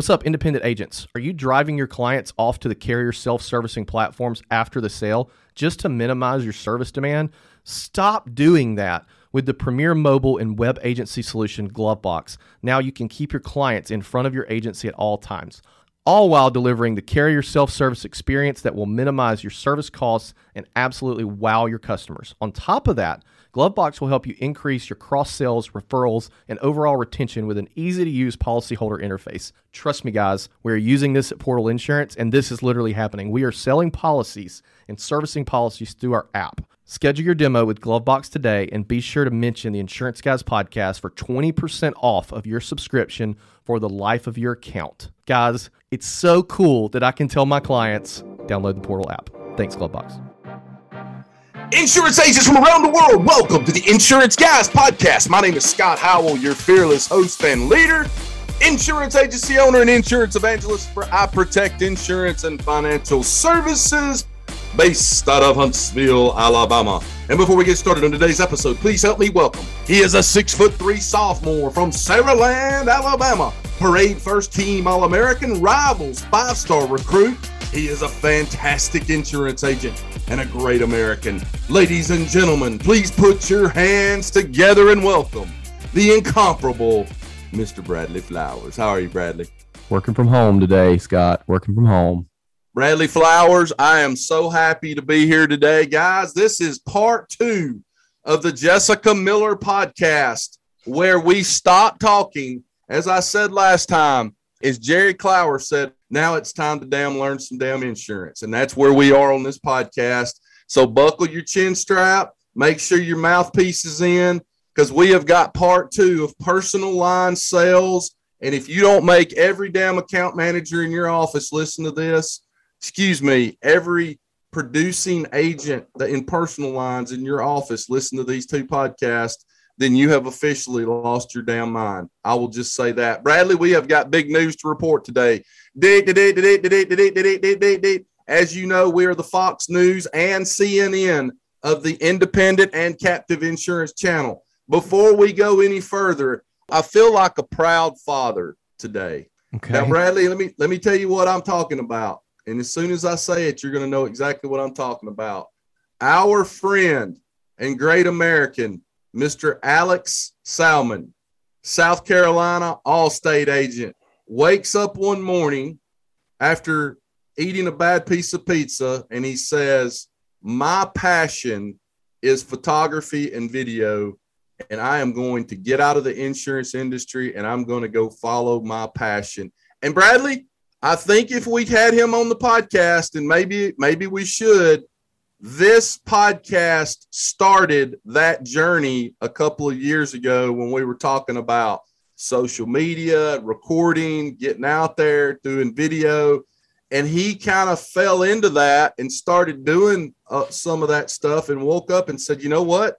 What's up, independent agents? Are you driving your clients off to the carrier self servicing platforms after the sale just to minimize your service demand? Stop doing that with the premier mobile and web agency solution Glovebox. Now you can keep your clients in front of your agency at all times, all while delivering the carrier self service experience that will minimize your service costs and absolutely wow your customers. On top of that, Glovebox will help you increase your cross sales, referrals, and overall retention with an easy to use policyholder interface. Trust me, guys, we're using this at Portal Insurance, and this is literally happening. We are selling policies and servicing policies through our app. Schedule your demo with Glovebox today and be sure to mention the Insurance Guys podcast for 20% off of your subscription for the life of your account. Guys, it's so cool that I can tell my clients download the Portal app. Thanks, Glovebox. Insurance agents from around the world, welcome to the Insurance Guys podcast. My name is Scott Howell, your fearless host and leader, insurance agency owner, and insurance evangelist for iProtect Insurance and Financial Services, based out of Huntsville, Alabama. And before we get started on today's episode, please help me welcome. He is a six foot three sophomore from Saraland, Alabama. Parade first team All American, rivals five star recruit. He is a fantastic insurance agent and a great American. Ladies and gentlemen, please put your hands together and welcome the incomparable Mr. Bradley Flowers. How are you, Bradley? Working from home today, Scott. Working from home. Bradley Flowers, I am so happy to be here today, guys. This is part two of the Jessica Miller podcast, where we stop talking. As I said last time, as Jerry Clower said, now it's time to damn learn some damn insurance. And that's where we are on this podcast. So buckle your chin strap, make sure your mouthpiece is in, because we have got part two of personal line sales. And if you don't make every damn account manager in your office listen to this, excuse me, every producing agent that in personal lines in your office listen to these two podcasts, then you have officially lost your damn mind. I will just say that. Bradley, we have got big news to report today. As you know, we are the Fox News and CNN of the independent and captive insurance channel. Before we go any further, I feel like a proud father today. Okay. Now, Bradley, let me let me tell you what I'm talking about. And as soon as I say it, you're going to know exactly what I'm talking about. Our friend and great American, Mr. Alex Salmon, South Carolina Allstate agent, wakes up one morning after eating a bad piece of pizza and he says, My passion is photography and video, and I am going to get out of the insurance industry and I'm going to go follow my passion. And Bradley, I think if we had him on the podcast, and maybe maybe we should, this podcast started that journey a couple of years ago when we were talking about social media, recording, getting out there, doing video. And he kind of fell into that and started doing uh, some of that stuff and woke up and said, you know what?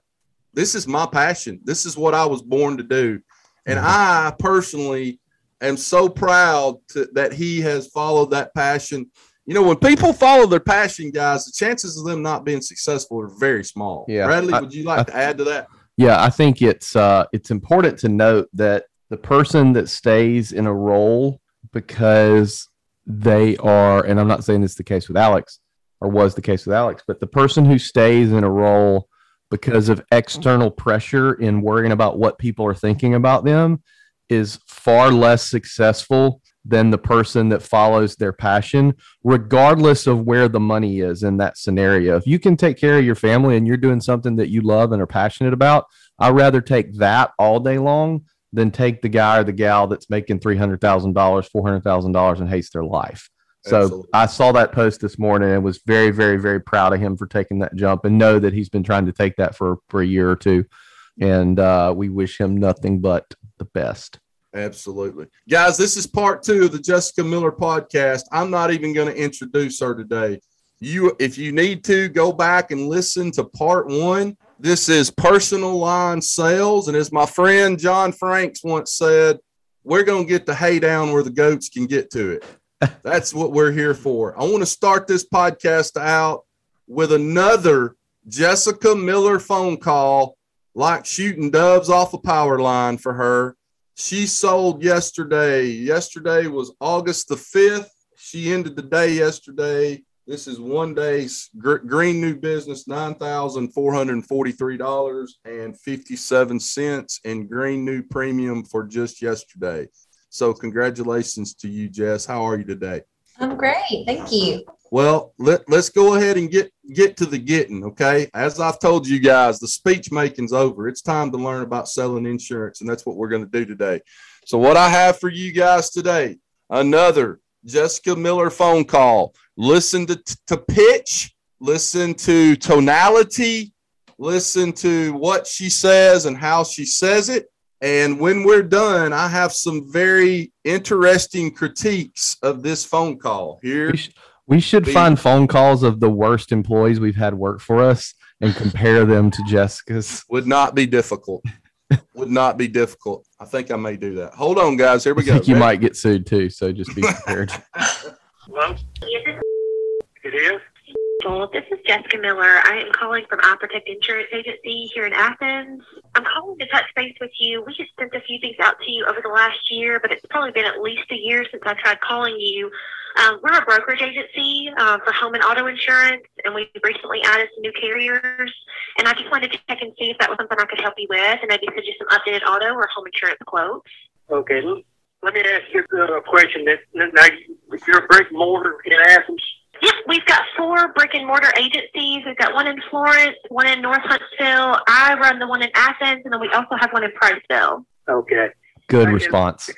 This is my passion. This is what I was born to do. And mm-hmm. I personally am so proud to, that he has followed that passion. You know, when people follow their passion, guys, the chances of them not being successful are very small. Yeah. Bradley, would you like I, to add to that? Yeah, I think it's uh, it's important to note that the person that stays in a role because they are, and I'm not saying this is the case with Alex or was the case with Alex, but the person who stays in a role because of external pressure in worrying about what people are thinking about them is far less successful than the person that follows their passion, regardless of where the money is in that scenario. If you can take care of your family and you're doing something that you love and are passionate about, I'd rather take that all day long than take the guy or the gal that's making three hundred thousand dollars, four hundred thousand dollars, and hates their life. So Absolutely. I saw that post this morning and was very, very, very proud of him for taking that jump and know that he's been trying to take that for for a year or two. And uh, we wish him nothing but the best. Absolutely. Guys, this is part two of the Jessica Miller podcast. I'm not even going to introduce her today. You, if you need to, go back and listen to part one. This is personal line sales. And as my friend John Franks once said, we're going to get the hay down where the goats can get to it. That's what we're here for. I want to start this podcast out with another Jessica Miller phone call, like shooting doves off a power line for her. She sold yesterday. Yesterday was August the 5th. She ended the day yesterday. This is one day's gr- green new business, $9,443.57 in green new premium for just yesterday. So, congratulations to you, Jess. How are you today? I'm great. Thank you. Well, let, let's go ahead and get get to the getting, okay? As I've told you guys, the speech making's over. It's time to learn about selling insurance, and that's what we're going to do today. So, what I have for you guys today, another Jessica Miller phone call. Listen to, to pitch, listen to tonality, listen to what she says and how she says it. And when we're done, I have some very interesting critiques of this phone call here. We, should The- find phone calls of the worst employees we've had work for us and compare them to Jessica's. Would not be difficult. Would not be difficult. I think I may do that. Hold on, guys. Here I we go. think you Ready? might get sued too, so just be prepared. Hello? It is? Well, this is Jessica Miller. I am calling from iProtect Insurance Agency here in Athens. I'm calling to touch base with you. We just sent a few things out to you over the last year, but it's probably been at least a year since I tried calling you. Um, we're a brokerage agency uh, for home and auto insurance, and we've recently added some new carriers. And I just wanted to check and see if that was something I could help you with, and maybe send you some updated auto or home insurance quotes. Okay. Let me ask you a question. That now you- you're a brick and mortar in Athens. Yep, we've got four brick and mortar agencies. We've got one in Florence, one in North Huntsville. I run the one in Athens, and then we also have one in Priceville. Okay. Good Right. response.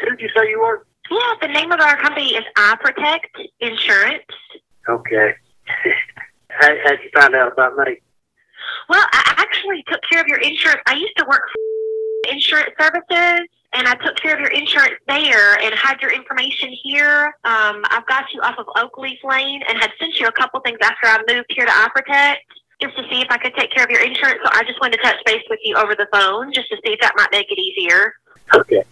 Who did you say you were? Yeah, the name of our company is iProtect Insurance. Okay. How how'd you find out about me? Well, I actually took care of your insurance. I used to work for insurance services, and I took care of your insurance there and had your information here. Um, I've got you off of Oakleaf Lane and had sent you a couple things after I moved here to iProtect just to see if I could take care of your insurance. So I just wanted to touch base with you over the phone just to see if that might make it easier. Okay.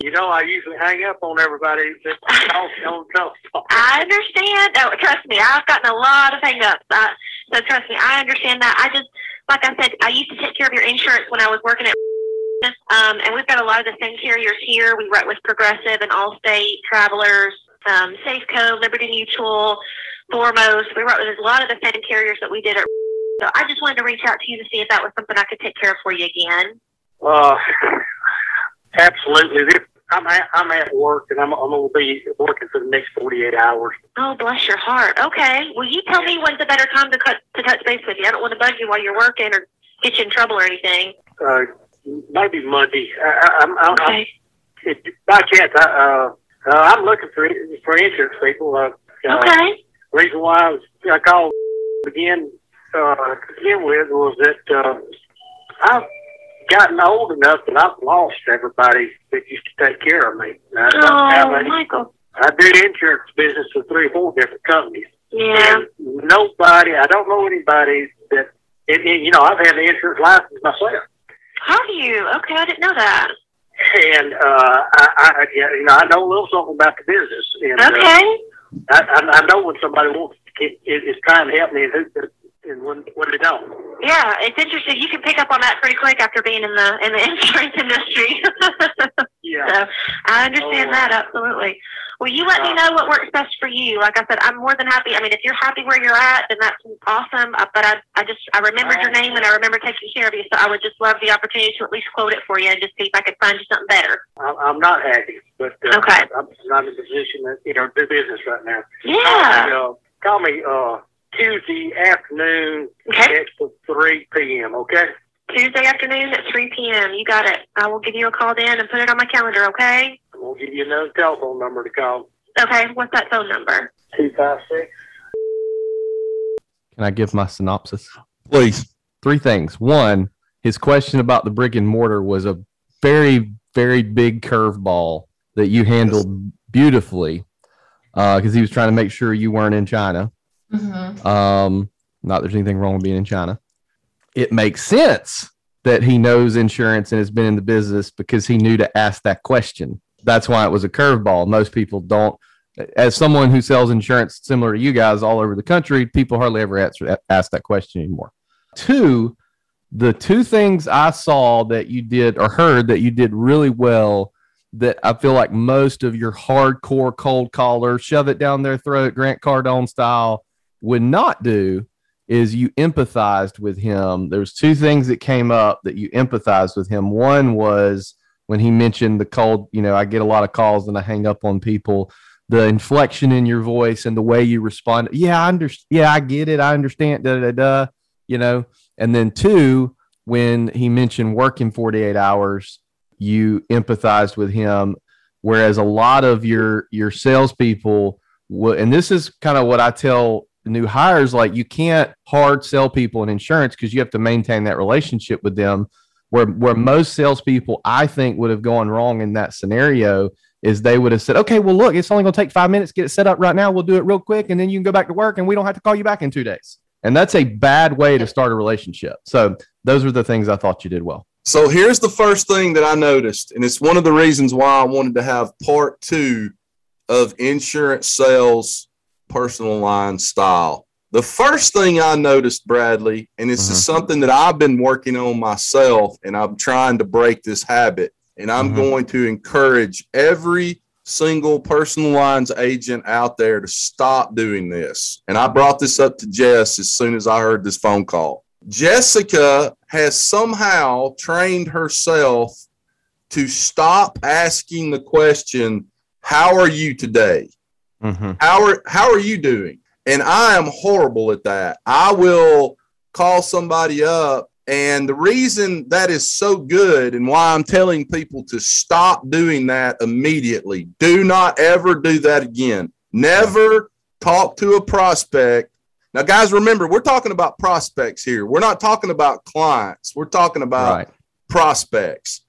You know, I usually hang up on everybody that calls on telephone. I understand. Oh, trust me, I've gotten a lot of hangups. Uh, so trust me, I understand that. I just, like I said, I used to take care of your insurance when I was working at. Um, and we've got a lot of the same carriers here. We write with Progressive and Allstate, Travelers, um, Safeco, Liberty Mutual, Foremost. We wrote with a lot of the same carriers that we did at. So I just wanted to reach out to you to see if that was something I could take care of for you again. Uh, absolutely. I'm at, I'm at work and I'm, I'm going to be working for the next 48 hours. Oh, bless your heart. Okay. Well, you tell me when's a better time to cut to touch base with you. I don't want to bug you while you're working or get you in trouble or anything. Uh, maybe Monday. I, I, I'm, I'm, I'm Okay. it, by chance, I, uh, uh, I'm looking for for insurance people. Uh, uh, Okay. Reason why I, was, I called again uh, to begin with was that uh, I've gotten old enough that I've lost everybody that used to take care of me. I, I, Oh, I, Michael. I did insurance business with three or four different companies. Yeah. And nobody, I don't know anybody that, and, and, you know, I've had the insurance license myself. Have you? Okay, I didn't know that. And uh, I, I, you know, I know a little something about the business. And, uh, Okay. I, I, I know when somebody wants to, is, is trying to help me and who and when when they don't. Yeah, it's interesting. You can pick up on that pretty quick after being in the in the insurance industry. Yeah. so I understand Oh. that absolutely. Well, you let me Uh, know what works best for you. Like I said, I'm more than happy. I mean, if you're happy where you're at, then that's awesome. Uh, But I, I just, I remembered your name and I remember taking care of you. So I would just love the opportunity to at least quote it for you and just see if I could find you something better. I'm, I'm not happy, but uh, Okay. I'm not in a position to you know do business right now. Yeah. Uh, call me uh, Tuesday afternoon Okay. at three p.m. Okay. Tuesday afternoon at 3 p.m. You got it. I will give you a call then and put it on my calendar. Okay. We'll give you another telephone number to call. Okay. What's that phone number? Two five six. Can I give my synopsis? Please. Three things. One, his question about the brick and mortar was a very, very big curveball that you handled beautifully uh, because he was trying to make sure you weren't in China. Mm-hmm. Um, not there's anything wrong with being in China. It makes sense that he knows insurance and has been in the business because he knew to ask that question. That's why it was a curveball. Most people don't. As someone who sells insurance similar to you guys all over the country, people hardly ever answer, ask that question anymore. Two, the two things I saw that you did or heard that you did really well that I feel like most of your hardcore cold callers shove it down their throat, Grant Cardone style, would not do is you empathized with him. There's two things that came up that you empathized with him. One was when he mentioned the cold, you know, I get a lot of calls and I hang up on people. The inflection in your voice and the way you respond. Yeah, I understand. Yeah, I get it. I understand. Da da da. You know, and then two, when he mentioned working 48 hours, you empathized with him. Whereas a lot of your your salespeople, and this is kind of what I tell new hires, like you can't hard sell people in insurance because you have to maintain that relationship with them. Where where most salespeople, I think, would have gone wrong in that scenario is they would have said, okay, well, look, it's only going to take five minutes, get it set up right now. We'll do it real quick, and then you can go back to work, and we don't have to call you back in two days. And that's a bad way to start a relationship. So those are the things I thought you did well. So here's the first thing that I noticed, and it's one of the reasons why I wanted to have part two of insurance sales personal line style. The first thing I noticed, Bradley, and this Mhm. is something that I've been working on myself, and I'm trying to break this habit, and I'm Mhm. going to encourage every single personal lines agent out there to stop doing this. And I brought this up to Jess as soon as I heard this phone call. Jessica has somehow trained herself to stop asking the question, How are you today? Mm-hmm. How are how are you doing? And I am horrible at that. I will call somebody up and the reason that is so good and why I'm telling people to stop doing that immediately. Do not ever do that again. Never talk to a prospect. Now guys remember, we're talking about prospects here. We're not talking about clients. We're talking about Right. prospects.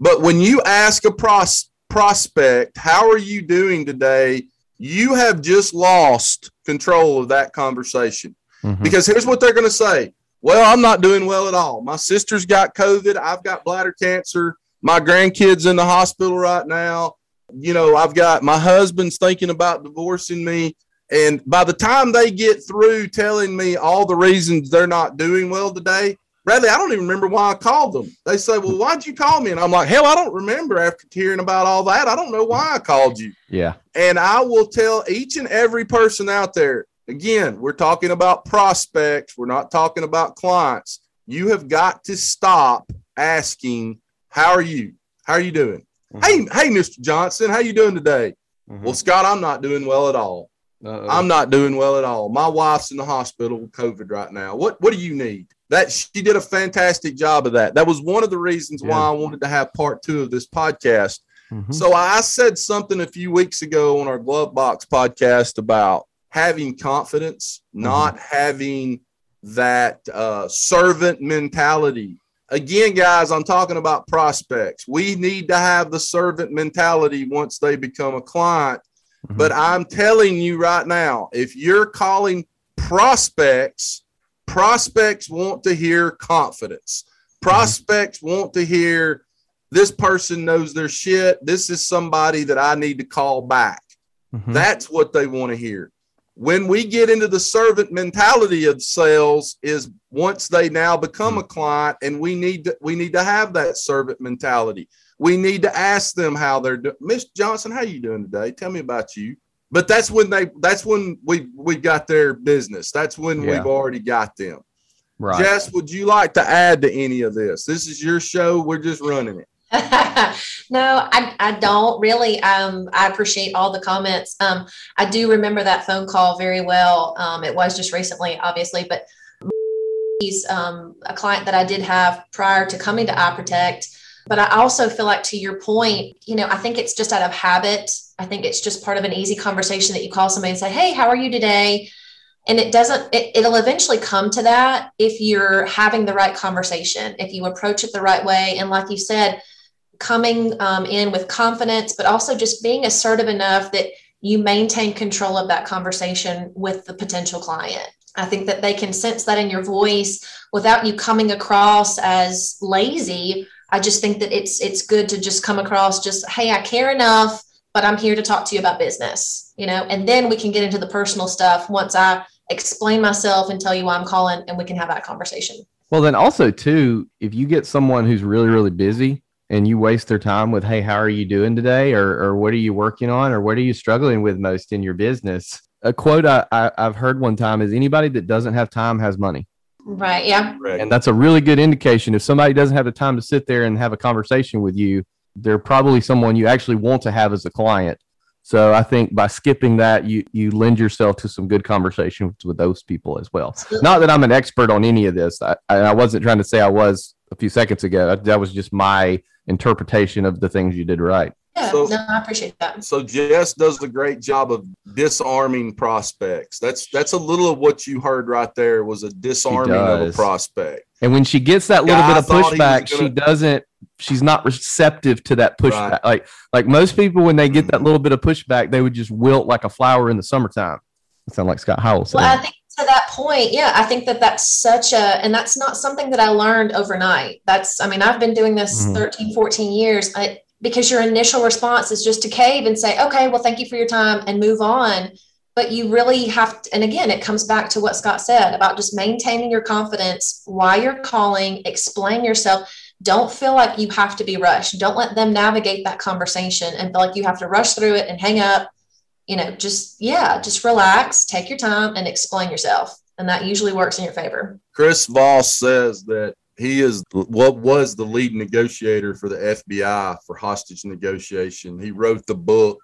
But when you ask a pros- prospect, how are you doing today? You have just lost control of that conversation. Mhm. Because here's what they're going to say Well, I'm not doing well at all. My sister's got COVID. I've got bladder cancer. My grandkid's in the hospital right now. You know, I've got my husband's thinking about divorcing me. And by the time they get through telling me all the reasons they're not doing well today, Bradley, I don't even remember why I called them. They say, Well, why'd you call me? And I'm like, Hell, I don't remember after hearing about all that. I don't know why I called you. Yeah. And I will tell each and every person out there again, we're talking about prospects, we're not talking about clients. You have got to stop asking, How are you? How are you doing? Hey, hey, Mr. Johnson, how you doing today? Mhm. Well, Scott, I'm not doing well at all. Uh-oh. I'm not doing well at all. My wife's in the hospital with COVID right now. What what do you need? That she did a fantastic job of that. That was one of the reasons why I wanted to have part two of this podcast. Mhm. So I said something a few weeks ago on our Glove Box podcast about having confidence, not having that uh, servant mentality. Again, guys, I'm talking about prospects. We need to have the servant mentality once they become a client. Mhm. But I'm telling you right now, if you're calling prospects, prospects want to hear confidence. Prospects want to hear this person knows their shit. This is somebody that I need to call back. Mhm. That's what they want to hear. When we get into the servant mentality of sales is once they now become a client and we need to we need to have that servant mentality. We need to ask them how they're doing. Miss Johnson, how you doing today? Tell me about you. But that's when they that's when we we got their business. That's when Yeah. we've already got them. right. Jess, would you like to add to any of this? This is your show. We're just running it. no, I, I don't really. Um, I appreciate all the comments. Um, I do remember that phone call very well. Um, it was just recently, obviously, but he's um, a client that I did have prior to coming to iProtect. But I also feel like, to your point, you know, I think it's just out of habit. I think it's just part of an easy conversation that you call somebody and say, "Hey, how are you today?" and it doesn't it, it'll eventually come to that if you're having the right conversation if you approach it the right way and like you said coming um, in with confidence but also just being assertive enough that you maintain control of that conversation with the potential client i think that they can sense that in your voice without you coming across as lazy i just think that it's it's good to just come across just hey i care enough but i'm here to talk to you about business you know and then we can get into the personal stuff once i explain myself and tell you why I'm calling and we can have that conversation. Well, then also too, if you get someone who's really really busy and you waste their time with, "Hey, how are you doing today?" or or "What are you working on?" or "What are you struggling with most in your business?" A quote I, I I've heard one time is, "Anybody that doesn't have time has money." Right. Yeah. Correct. And that's a really good indication. If somebody doesn't have the time to sit there and have a conversation with you, they're probably someone you actually want to have as a client. So I think by skipping that, you you lend yourself to some good conversations with those people as well. Not that I'm an expert on any of this. I, I wasn't trying to say I was a few seconds ago. That, that was just my interpretation of the things you did right. Yeah. So- no, I appreciate that. So Jess does a great job of disarming prospects. That's that's a little of what you heard right there was a disarming of a prospect. And when she gets that little Yeah, bit of thought he was pushback, she gonna- doesn't. She's not receptive to that pushback. Right. Like like most people, when they get that little bit of pushback, they would just wilt like a flower in the summertime. It sound like Scott Howell said. Well, I think to that point, yeah, I think that that's such a, and that's not something that I learned overnight. That's, I mean, I've been doing this Mhm. 13, 14 years. I, because your initial response is just to cave and say, okay, well, thank you for your time and move on. But you really have to, and again, it comes back to what Scott said about just maintaining your confidence while you're calling, explain yourself. Don't feel like you have to be rushed. Don't let them navigate that conversation and feel like you have to rush through it and hang up you know, just yeah, just relax, take your time, and explain yourself, and that usually works in your favor. Chris Voss says that he is what was the lead negotiator for the FBI for hostage negotiation. He wrote the book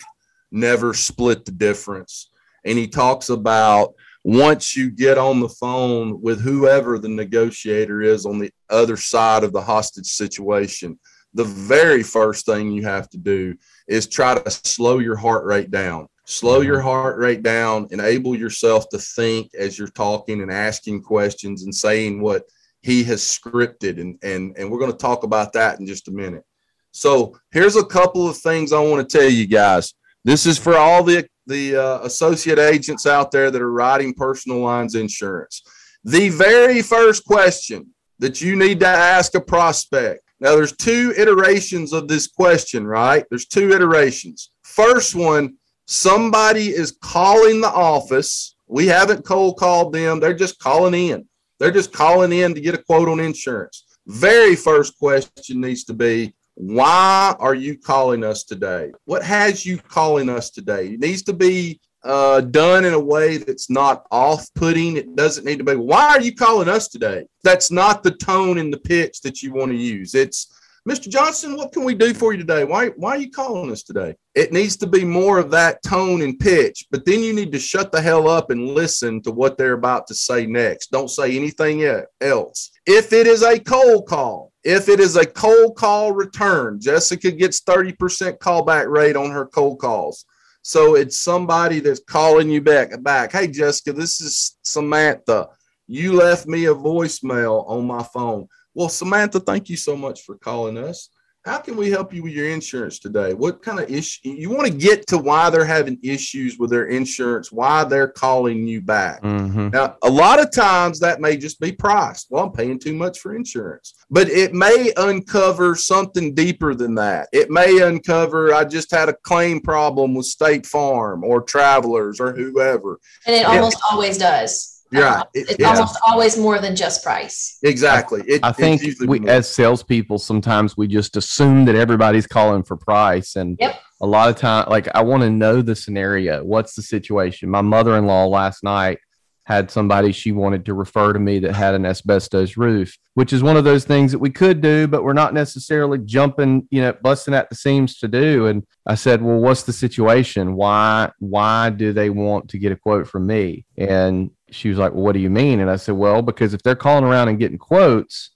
Never Split the Difference. And he talks about once you get on the phone with whoever the negotiator is on the other side of the hostage situation, the very first thing you have to do is try to slow your heart rate down. Slow mm-hmm. your heart rate down, enable yourself to think as you're talking and asking questions and saying what he has scripted. And, and, and we're going to talk about that in just a minute. So here's a couple of things I want to tell you guys. This is for all the, the uh, associate agents out there that are writing personal lines insurance. The very first question that you need to ask a prospect. Now, there's two iterations of this question, right? There's two iterations. First one, somebody is calling the office. We haven't cold called them. They're just calling in. They're just calling in to get a quote on insurance. Very first question needs to be, why are you calling us today? What has you calling us today? It needs to be uh, done in a way that's not off putting. It doesn't need to be, why are you calling us today? That's not the tone and the pitch that you want to use. It's, Mr. Johnson, what can we do for you today? Why, why are you calling us today? It needs to be more of that tone and pitch, but then you need to shut the hell up and listen to what they're about to say next. Don't say anything else. If it is a cold call, if it is a cold call return, Jessica gets 30% callback rate on her cold calls. So it's somebody that's calling you back back. Hey Jessica, this is Samantha. You left me a voicemail on my phone. Well, Samantha, thank you so much for calling us. How can we help you with your insurance today? What kind of issue you want to get to why they're having issues with their insurance, why they're calling you back? Mhm. Now, a lot of times that may just be price. Well, I'm paying too much for insurance, but it may uncover something deeper than that. It may uncover I just had a claim problem with State Farm or Travelers or whoever. And it Yeah. almost always does. Yeah, Uh, it- it's yeah. almost always more than just price. Exactly. It, I think we, more. as salespeople, sometimes we just assume that everybody's calling for price, and Yep. a lot of time, like I want to know the scenario. What's the situation? My mother-in-law last night had somebody she wanted to refer to me that had an asbestos roof, which is one of those things that we could do, but we're not necessarily jumping, you know, busting at the seams to do. And I said, "Well, what's the situation? Why why do they want to get a quote from me?" And she was like, "Well, what do you mean?" And I said, "Well, because if they're calling around and getting quotes,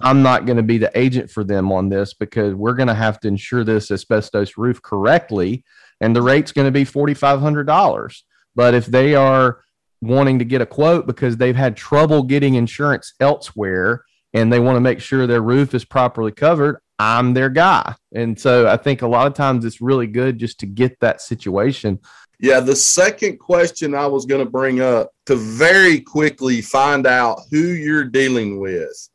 I'm not going to be the agent for them on this because we're going to have to insure this asbestos roof correctly, and the rate's going to be forty five hundred dollars. But if they are wanting to get a quote because they've had trouble getting insurance elsewhere and they want to make sure their roof is properly covered, I'm their guy. And so I think a lot of times it's really good just to get that situation. Yeah, the second question I was going to bring up to very quickly find out who you're dealing with,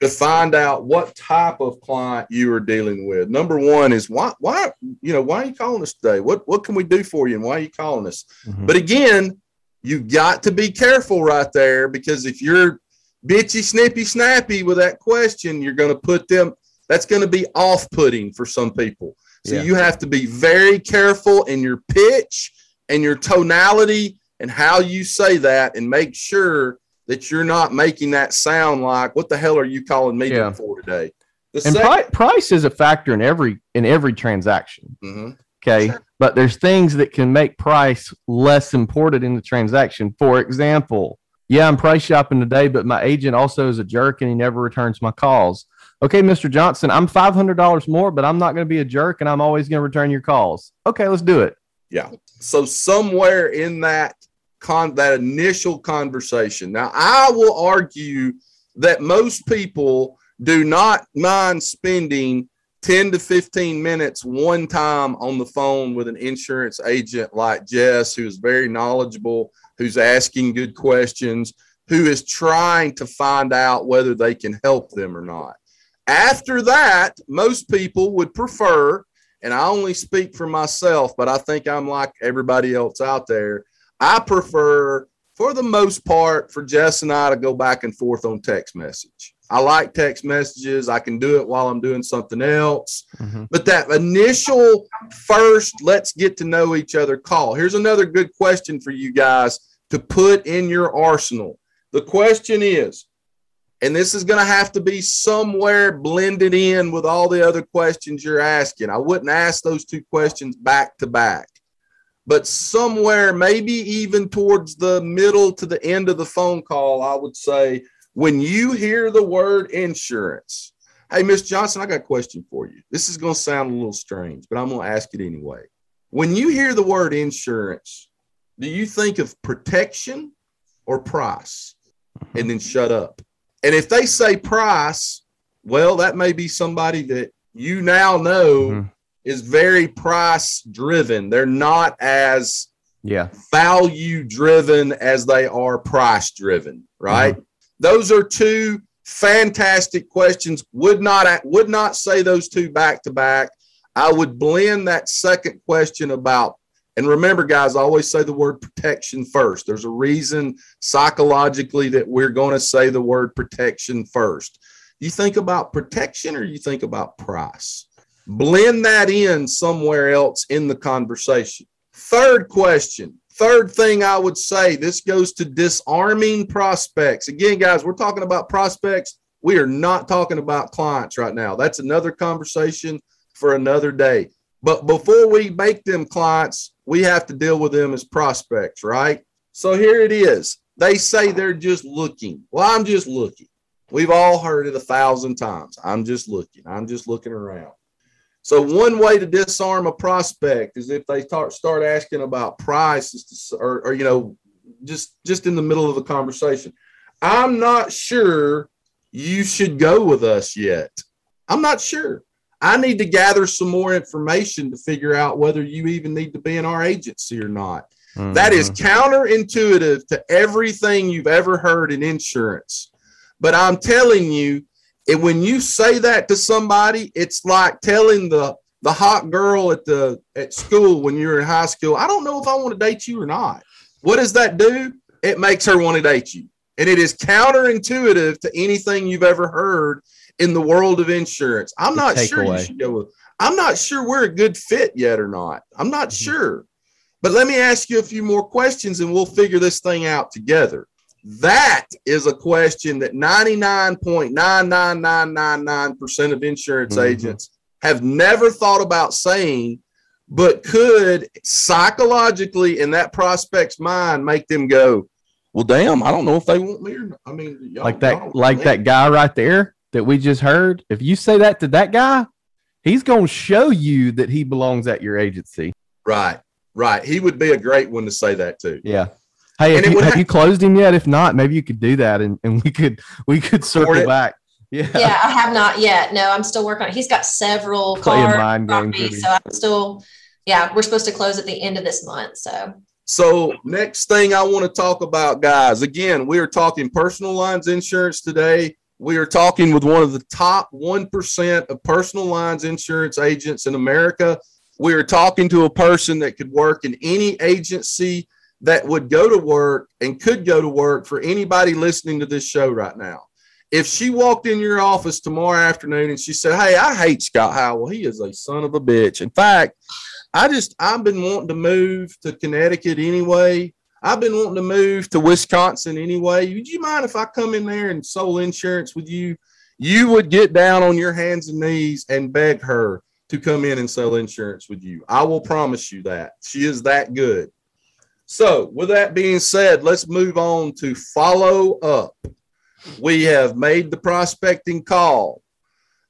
to find out what type of client you are dealing with. Number one is why, why, you know, why are you calling us today? What, what can we do for you, and why are you calling us? Mhm. But again, you've got to be careful right there because if you're bitchy, snippy, snappy with that question, you're going to put them, that's going to be off putting for some people. So Yeah. you have to be very careful in your pitch and your tonality and how you say that and make sure that you're not making that sound like, what the hell are you calling me Yeah. for today? The And second- pri- price is a factor in every in every transaction. Mhm. Okay. Sure. But there's things that can make price less important in the transaction. For example, yeah, I'm price shopping today, but my agent also is a jerk and he never returns my calls. Okay, Mr. Johnson, I'm $500 more, but I'm not going to be a jerk and I'm always going to return your calls. Okay, let's do it. Yeah. So somewhere in that con that initial conversation. Now I will argue that most people do not mind spending 10 to 15 minutes one time on the phone with an insurance agent like Jess, who's very knowledgeable, who's asking good questions, who is trying to find out whether they can help them or not. After that, most people would prefer and I only speak for myself, but I think I'm like everybody else out there. I prefer, for the most part, for Jess and I to go back and forth on text message. I like text messages. I can do it while I'm doing something else. Mm-hmm. But that initial first, let's get to know each other call. Here's another good question for you guys to put in your arsenal. The question is, and this is going to have to be somewhere blended in with all the other questions you're asking. I wouldn't ask those two questions back to back, but somewhere, maybe even towards the middle to the end of the phone call, I would say, when you hear the word insurance, hey, Miss Johnson, I got a question for you. This is going to sound a little strange, but I'm going to ask it anyway. When you hear the word insurance, do you think of protection or price? And then shut up. And if they say price, well, that may be somebody that you now know Mhm. is very price driven. They're not as Yeah. value driven as they are price driven, right? Those are two fantastic questions. Would not would not say those two back to back. I would blend that second question about and remember guys, I always say the word protection first. There's a reason psychologically that we're going to say the word protection first. You think about protection or you think about price. Blend that in somewhere else in the conversation. Third question. Third thing I would say this goes to disarming prospects. Again, guys, we're talking about prospects. We are not talking about clients right now. That's another conversation for another day. But before we make them clients, we have to deal with them as prospects, right? So here it is. They say they're just looking. Well, I'm just looking. We've all heard it a thousand times. I'm just looking. I'm just looking around. So one way to disarm a prospect is if they start start asking about prices, or, or you know, just just in the middle of the conversation. I'm not sure you should go with us yet. I'm not sure. I need to gather some more information to figure out whether you even need to be in our agency or not. That is mm-hmm. counterintuitive to everything you've ever heard in insurance. But I'm telling you, and when you say that to somebody, it's like telling the the hot girl at the at school when you're in high school, I don't know if I want to date you or not. What does that do? It makes her want to date you. And it is counterintuitive to anything you've ever heard in the world of insurance. I'm not sure you takeaway. should go with I'm not sure we're a good fit yet or not. I'm not Mm-hmm. sure. But let me ask you a few more questions and we'll figure this thing out together. That is a question that 99.99999% of insurance Mhm. agents have never thought about saying, but could psychologically in that prospect's mind make them go, well, damn, I don't know if they want me or not. I mean, y'all- like that like want that guy right there that we just heard if you say that to that guy he's going to show you that he belongs at your agency Right, right. He would be a great one to say that to. yeah hey have, you, would have ha- you closed him yet if not maybe you could do that and, and we could we could circle it. back yeah Yeah, I have not yet. No, I'm still working on it. He's got several Playing mind games with properties, him. so I'm still, yeah, we're supposed to close at the end of this month. So So, next thing I want to talk about, guys, again, we are talking personal lines insurance today. We are talking with one of the top 1% of personal lines insurance agents in America. We are talking to a person that could work in any agency that would go to work and could go to work for anybody listening to this show right now. If she walked in your office tomorrow afternoon and she said, Hey, I hate Scott Howell. He is a son of a bitch. In fact, I just, I've been wanting to move to Connecticut anyway. I've been wanting to move to Wisconsin anyway. Would you mind if I come in there and sold insurance with you? You would get down on your hands and knees and beg her to come in and sell insurance with you. I will promise you that. She is that good. So, with that being said, let's move on to follow up. We have made the prospecting call.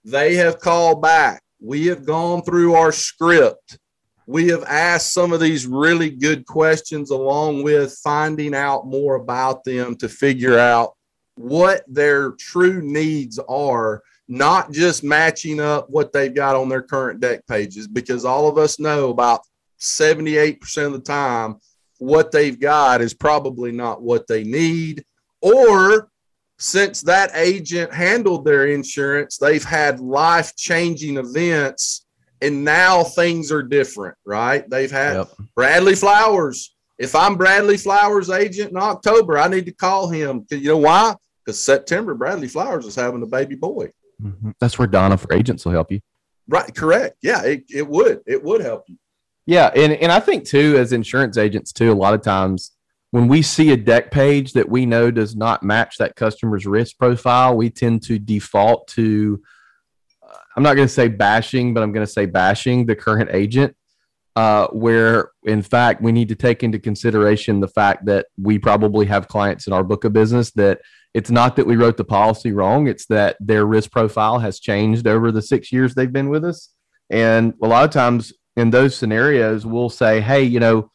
They have called back. We have gone through our script. We have asked some of these really good questions along with finding out more about them to figure out what their true needs are, not just matching up what they've got on their current dec pages, because all of us know about 78% of the time what they've got is probably not what they need. Or since that agent handled their insurance, they've had life changing events and now things are different, right? They've had yep. Bradley Flowers. If I'm Bradley Flowers' agent in October, I need to call him. You know why? Because September, Bradley Flowers is having a baby boy. Mm-hmm. That's where Donna for agents will help you. Right. Correct. Yeah, it, it would. It would help you. Yeah, and and I think too, as insurance agents too, a lot of times when we see a dec page that we know does not match that customer's risk profile, we tend to default to. I'm not going to say bashing, but I'm going to say bashing the current agent. Uh, where in fact we need to take into consideration the fact that we probably have clients in our book of business that it's not that we wrote the policy wrong it's that their risk profile has changed over the six years they've been with us and a lot of times in those scenarios, we'll say, hey, you know,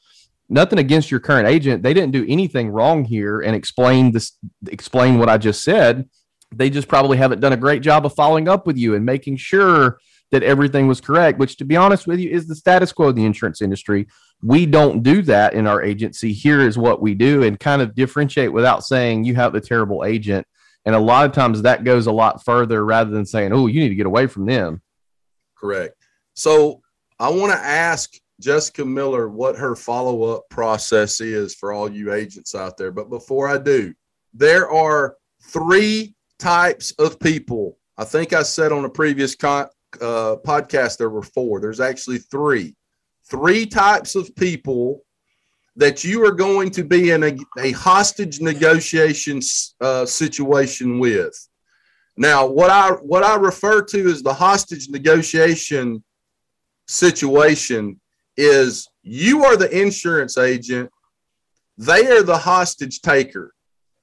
nothing against your current agent. They didn't do anything wrong here and explain this, explain what I just said. They just probably haven't done a great job of following up with you and making sure that everything was correct, which to be honest with you is the status quo of the insurance industry. We don't do that in our agency. Here is what we do and kind of differentiate without saying you have the terrible agent. And a lot of times that goes a lot further rather than saying, oh, you need to get away from them. Correct. So I want to ask Jessica Miller what her follow up process is for all you agents out there. But before I do, there are three types of people. I think I said on a previous con- uh, podcast there were four. There's actually three. Three types of people that you are going to be in a, a hostage negotiation uh, situation with. Now, what I what I refer to as the hostage negotiation situation is you are the insurance agent, they are the hostage taker,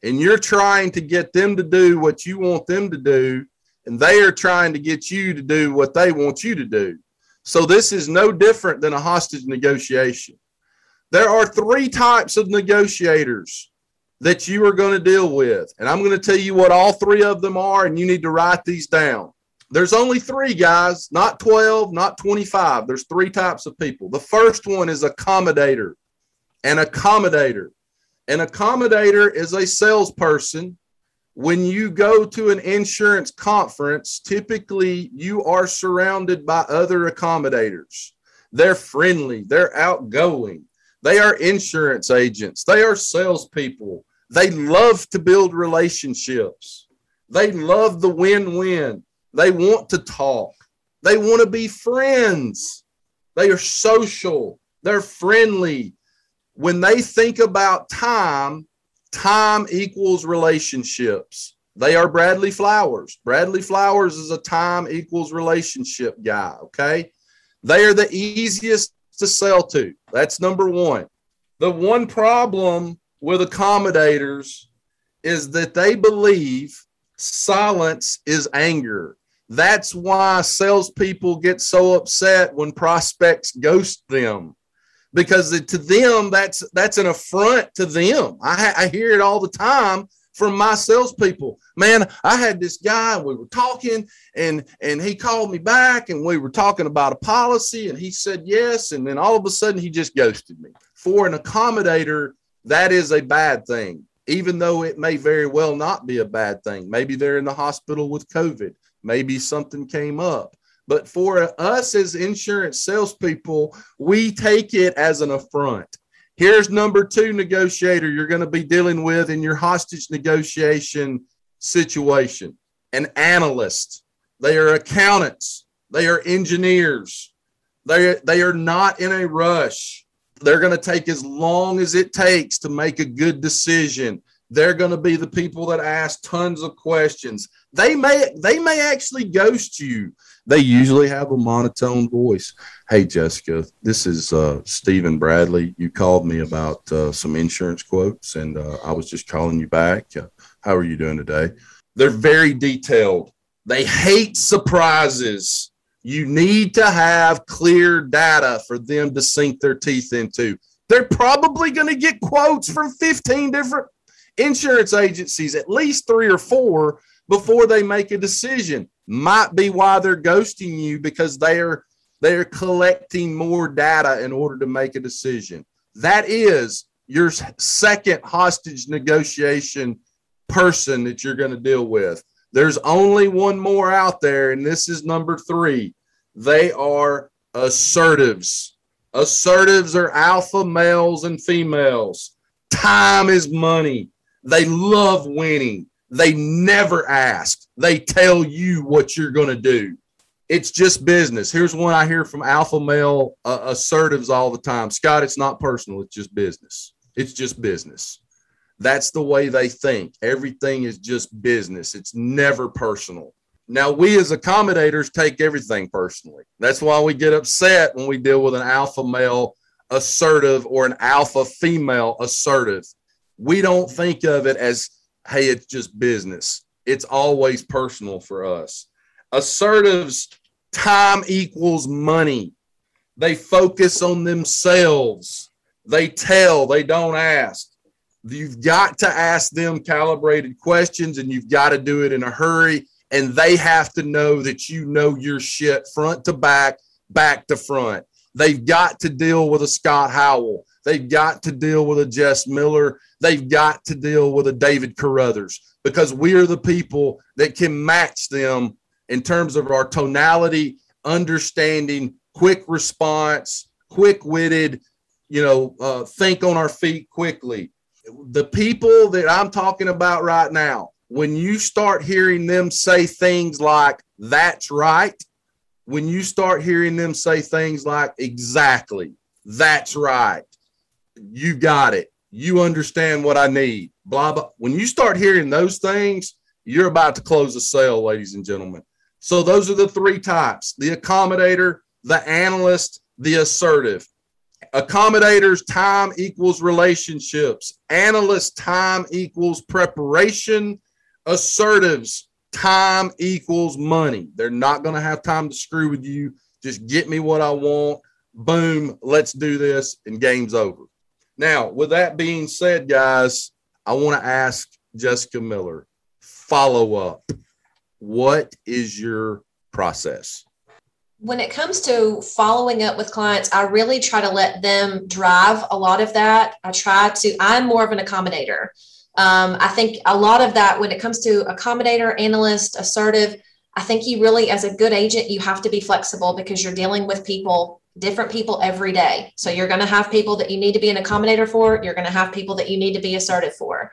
and you're trying to get them to do what you want them to do, and they are trying to get you to do what they want you to do. So this is no different than a hostage negotiation. There are three types of negotiators that you are going to deal with, and I'm going to tell you what all three of them are, and you need to write these down. There's only three guys, not 12, not 25. There's three types of people. The first one is accommodator. An accommodator. An accommodator is a salesperson. When you go to an insurance conference, typically you are surrounded by other accommodators. They're friendly, they're outgoing, they are insurance agents, they are salespeople. They love to build relationships, they love the win win. They want to talk. They want to be friends. They are social. They're friendly. When they think about time, time equals relationships. They are Bradley Flowers. Bradley Flowers is a time equals relationship guy. Okay. They are the easiest to sell to. That's number one. The one problem with accommodators is that they believe silence is anger. That's why salespeople get so upset when prospects ghost them because to them that's that's an affront to them. I, I hear it all the time from my salespeople. Man, I had this guy, we were talking, and and he called me back, and we were talking about a policy, and he said yes, and then all of a sudden he just ghosted me. For an accommodator, that is a bad thing, even though it may very well not be a bad thing. Maybe they're in the hospital with COVID. Maybe something came up. But for us as insurance salespeople, we take it as an affront. Here's number two negotiator you're going to be dealing with in your hostage negotiation situation an analyst. They are accountants, they are engineers. They, they are not in a rush. They're going to take as long as it takes to make a good decision. They're going to be the people that ask tons of questions. They may they may actually ghost you. They usually have a monotone voice. Hey Jessica, this is uh, Stephen Bradley. You called me about uh, some insurance quotes, and uh, I was just calling you back. Uh, how are you doing today? They're very detailed. They hate surprises. You need to have clear data for them to sink their teeth into. They're probably going to get quotes from 15 different insurance agencies, at least three or four, before they make a decision. Might be why they're ghosting you because they are they are collecting more data in order to make a decision. That is your second hostage negotiation person that you're going to deal with. There's only one more out there, and this is number three. They are assertives. Assertives are alpha males and females. Time is money. They love winning. They never ask. They tell you what you're going to do. It's just business. Here's one I hear from alpha male uh, assertives all the time Scott, it's not personal. It's just business. It's just business. That's the way they think. Everything is just business, it's never personal. Now, we as accommodators take everything personally. That's why we get upset when we deal with an alpha male assertive or an alpha female assertive. We don't think of it as, hey, it's just business. It's always personal for us. Assertives, time equals money. They focus on themselves. They tell, they don't ask. You've got to ask them calibrated questions and you've got to do it in a hurry. And they have to know that you know your shit front to back, back to front. They've got to deal with a Scott Howell. They've got to deal with a Jess Miller. They've got to deal with a David Carruthers because we are the people that can match them in terms of our tonality, understanding, quick response, quick witted, you know, uh, think on our feet quickly the people that I'm talking about right now, when you start hearing them say things like, that's right, when you start hearing them say things like, exactly, that's right, you got it, you understand what I need, blah, blah. When you start hearing those things, you're about to close a sale, ladies and gentlemen. So those are the three types the accommodator, the analyst, the assertive. Accommodators time equals relationships. Analysts time equals preparation. Assertives time equals money. They're not going to have time to screw with you. Just get me what I want. Boom, let's do this, and game's over. Now, with that being said, guys, I want to ask Jessica Miller follow up. What is your process? when it comes to following up with clients, I really try to let them drive a lot of that. I try to, I'm more of an accommodator. Um, I think a lot of that, when it comes to accommodator, analyst, assertive, I think you really, as a good agent, you have to be flexible because you're dealing with people, different people every day. So you're going to have people that you need to be an accommodator for. You're going to have people that you need to be assertive for.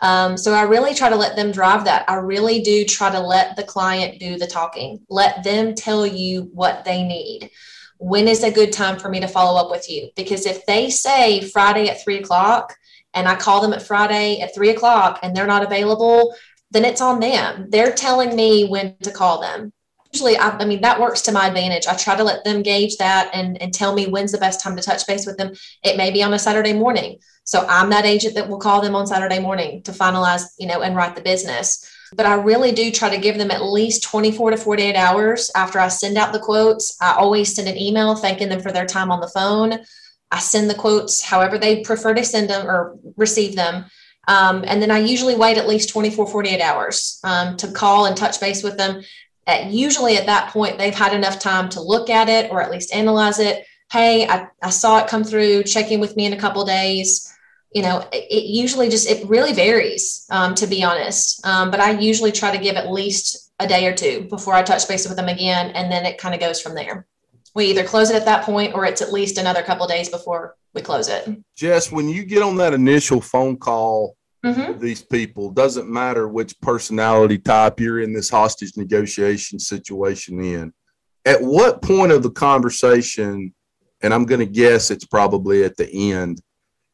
Um, so I really try to let them drive that. I really do try to let the client do the talking, let them tell you what they need. When is a good time for me to follow up with you? Because if they say Friday at three o'clock and I call them at Friday at three o'clock and they're not available, then it's on them. They're telling me when to call them. Usually, I, I mean, that works to my advantage. I try to let them gauge that and, and tell me when's the best time to touch base with them. It may be on a Saturday morning so I'm that agent that will call them on Saturday morning to finalize, you know, and write the business. But I really do try to give them at least 24 to 48 hours after I send out the quotes. I always send an email thanking them for their time on the phone. I send the quotes however they prefer to send them or receive them. Um, and then I usually wait at least 24, 48 hours um, to call and touch base with them. At, usually at that point, they've had enough time to look at it or at least analyze it. Hey, I, I saw it come through, check in with me in a couple days you know it, it, usually just it really varies um, to be honest um, but i usually try to give at least a day or two before i touch base with them again and then it kind of goes from there we either close it at that point or it's at least another couple days before we close it. Jess, when you get on that initial phone call, hmm these people doesn't matter which personality type you're in this hostage negotiation situation in. At what point of the conversation, and I'm going to guess it's probably at the end,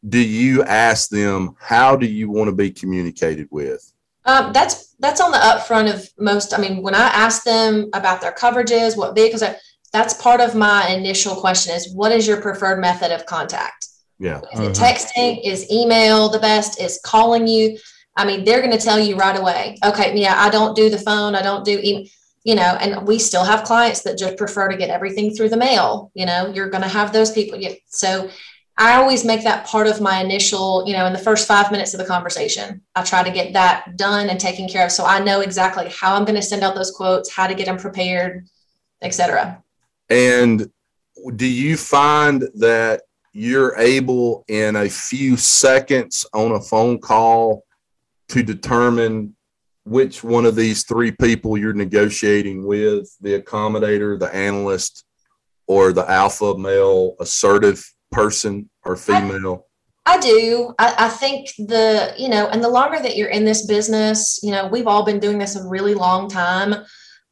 do you ask them how do you want to be communicated with? Um, that's that's on the upfront of most. I mean, when I ask them about their coverages, what vehicles are, that's part of my initial question: is what is your preferred method of contact? Yeah. Is it uh-huh. texting? Is email the best? Is calling you? I mean, they're going to tell you right away. Okay, yeah, I don't do the phone. I don't do email. You know, and we still have clients that just prefer to get everything through the mail. You know, you're going to have those people. Yeah. So I always make that part of my initial, you know, in the first five minutes of the conversation. I try to get that done and taken care of. So I know exactly how I'm going to send out those quotes, how to get them prepared, et cetera. And do you find that you're able in a few seconds on a phone call to determine which one of these three people you're negotiating with the accommodator, the analyst, or the alpha male assertive person or female? I do. I, I think the, you know, and the longer that you're in this business, you know, we've all been doing this a really long time.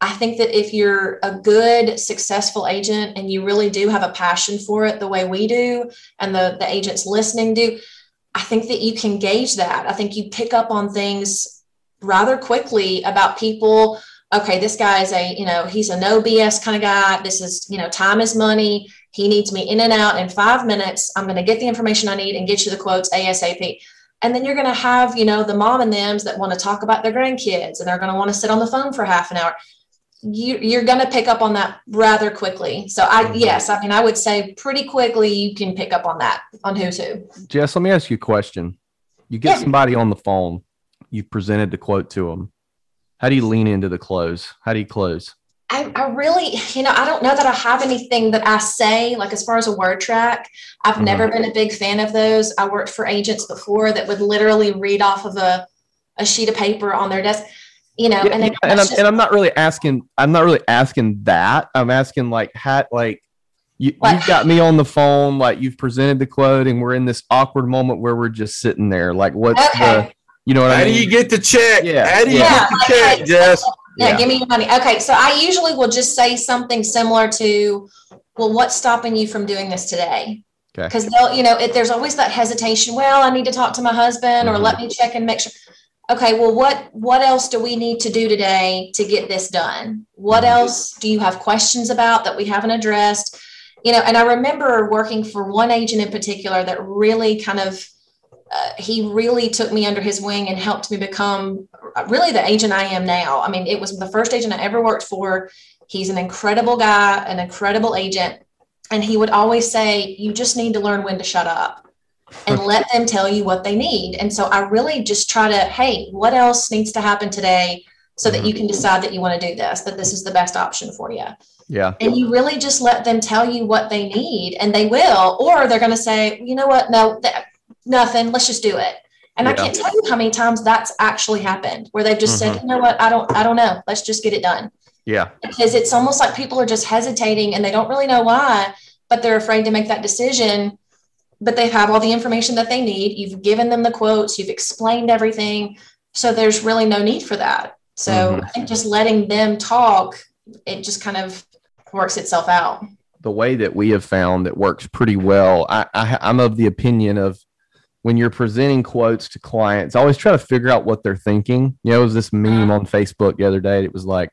I think that if you're a good, successful agent and you really do have a passion for it the way we do, and the, the agents listening do, I think that you can gauge that. I think you pick up on things rather quickly about people. Okay, this guy is a, you know, he's a no BS kind of guy. This is, you know, time is money. He needs me in and out in five minutes. I'm going to get the information I need and get you the quotes ASAP. And then you're going to have, you know, the mom and thems that want to talk about their grandkids and they're going to want to sit on the phone for half an hour. You, you're going to pick up on that rather quickly. So I, yes, I mean, I would say pretty quickly you can pick up on that on who's who. Jess, let me ask you a question. You get Yeah. somebody on the phone, you've presented the quote to them. How do you lean into the close? How do you close? I, I really, you know, I don't know that I have anything that I say, like as far as a word track. I've Mhm. never been a big fan of those. I worked for agents before that would literally read off of a, a sheet of paper on their desk, you know, Yeah, and, yeah, and, I'm, just- and I'm not really asking. I'm not really asking that. I'm asking like, hat like you, you've got me on the phone, like you've presented the quote, and we're in this awkward moment where we're just sitting there. Like, what's the, you know what How I do mean? you get the check? Yeah. How do you Yeah, get the okay. check, Jess? Yeah, Yeah. give me your money. Okay, so I usually will just say something similar to, well, what's stopping you from doing this today? Okay. Because they'll, you know, it, there's always that hesitation. Well, I need to talk to my husband, or Mhm. let me check and make sure. Okay, well, what what else do we need to do today to get this done? What Mhm. else do you have questions about that we haven't addressed? You know, and I remember working for one agent in particular that really kind of uh, he really took me under his wing and helped me become really the agent I am now. I mean, it was the first agent I ever worked for. He's an incredible guy, an incredible agent. And he would always say, You just need to learn when to shut up and let them tell you what they need. And so I really just try to, hey, what else needs to happen today so that mm-hmm. you can decide that you want to do this, that this is the best option for you yeah. and you really just let them tell you what they need and they will or they're going to say you know what? No th- nothing let's just do it. And i can't tell you how many times that's actually happened where they've just said mm-hmm. you know what? I don't i don't know. Let's just get it done. Yeah. because it's almost like people are just hesitating and they don't really know why but they're afraid to make that decision but they have all the information that they need you've given them the quotes you've explained everything so there's really no need for that so Mhm. i think just letting them talk it just kind of works itself out the way that we have found that works pretty well. I, I I'm of the opinion of when you're presenting quotes to clients, always try to figure out what they're thinking. You know, it was this meme on Facebook the other day. It was like,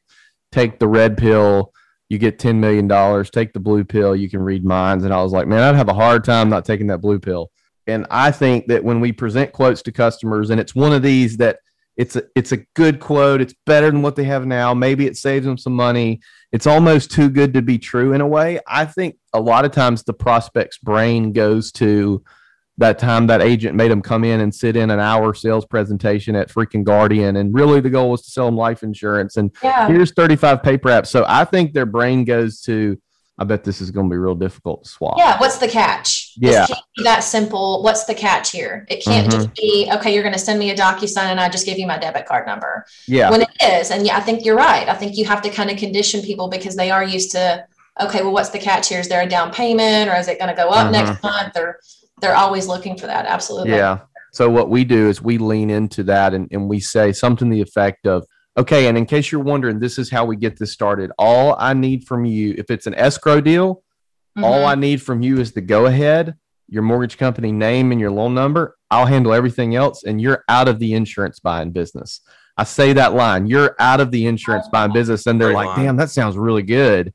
take the red pill, you get ten million dollars. Take the blue pill, you can read minds. And I was like, man, I'd have a hard time not taking that blue pill. And I think that when we present quotes to customers, and it's one of these that it's a it's a good quote, it's better than what they have now. Maybe it saves them some money it's almost too good to be true in a way. I think a lot of times the prospect's brain goes to that time that agent made them come in and sit in an hour sales presentation at freaking Guardian. And really the goal was to sell them life insurance. And yeah here's 35 paper apps. So I think their brain goes to, I bet this is going to be real difficult to swallow. Yeah, what's the catch? Yeah. This can't be that simple. What's the catch here? It can't just be, okay, you're going to send me a DocuSign and I just give you my debit card number. Yeah. When it is. And yeah, I think you're right. I think you have to kind of condition people because they are used to okay, well, what's the catch here? Is there a down payment or is it going to go up Mhm. next month? Or they're always looking for that. Absolutely. Yeah. So what we do is we lean into that and, and we say something to the effect of, okay, and in case you're wondering, this is how we get this started. All I need from you, if it's an escrow deal, all Mhm. I need from you is the go ahead, your mortgage company name and your loan number. I'll handle everything else and you're out of the insurance buying business. I say that line, you're out of the insurance buying business. And they're Great like, line. damn, that sounds really good.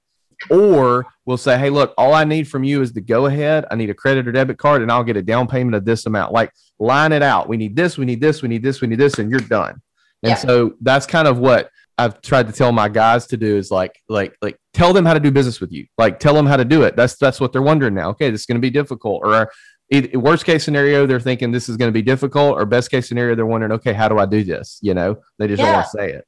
Or we'll say, hey, look, all I need from you is the go ahead. I need a credit or debit card and I'll get a down payment of this amount. Like line it out. We need this, we need this, we need this, we need this, and you're done. And Yeah. so that's kind of what I've tried to tell my guys to do is like, like, like tell them how to do business with you. Like tell them how to do it. That's that's what they're wondering now. Okay, this is going to be difficult. Or it, worst case scenario, they're thinking this is going to be difficult. Or best case scenario, they're wondering, okay, how do I do this? You know, they just don't want to say it.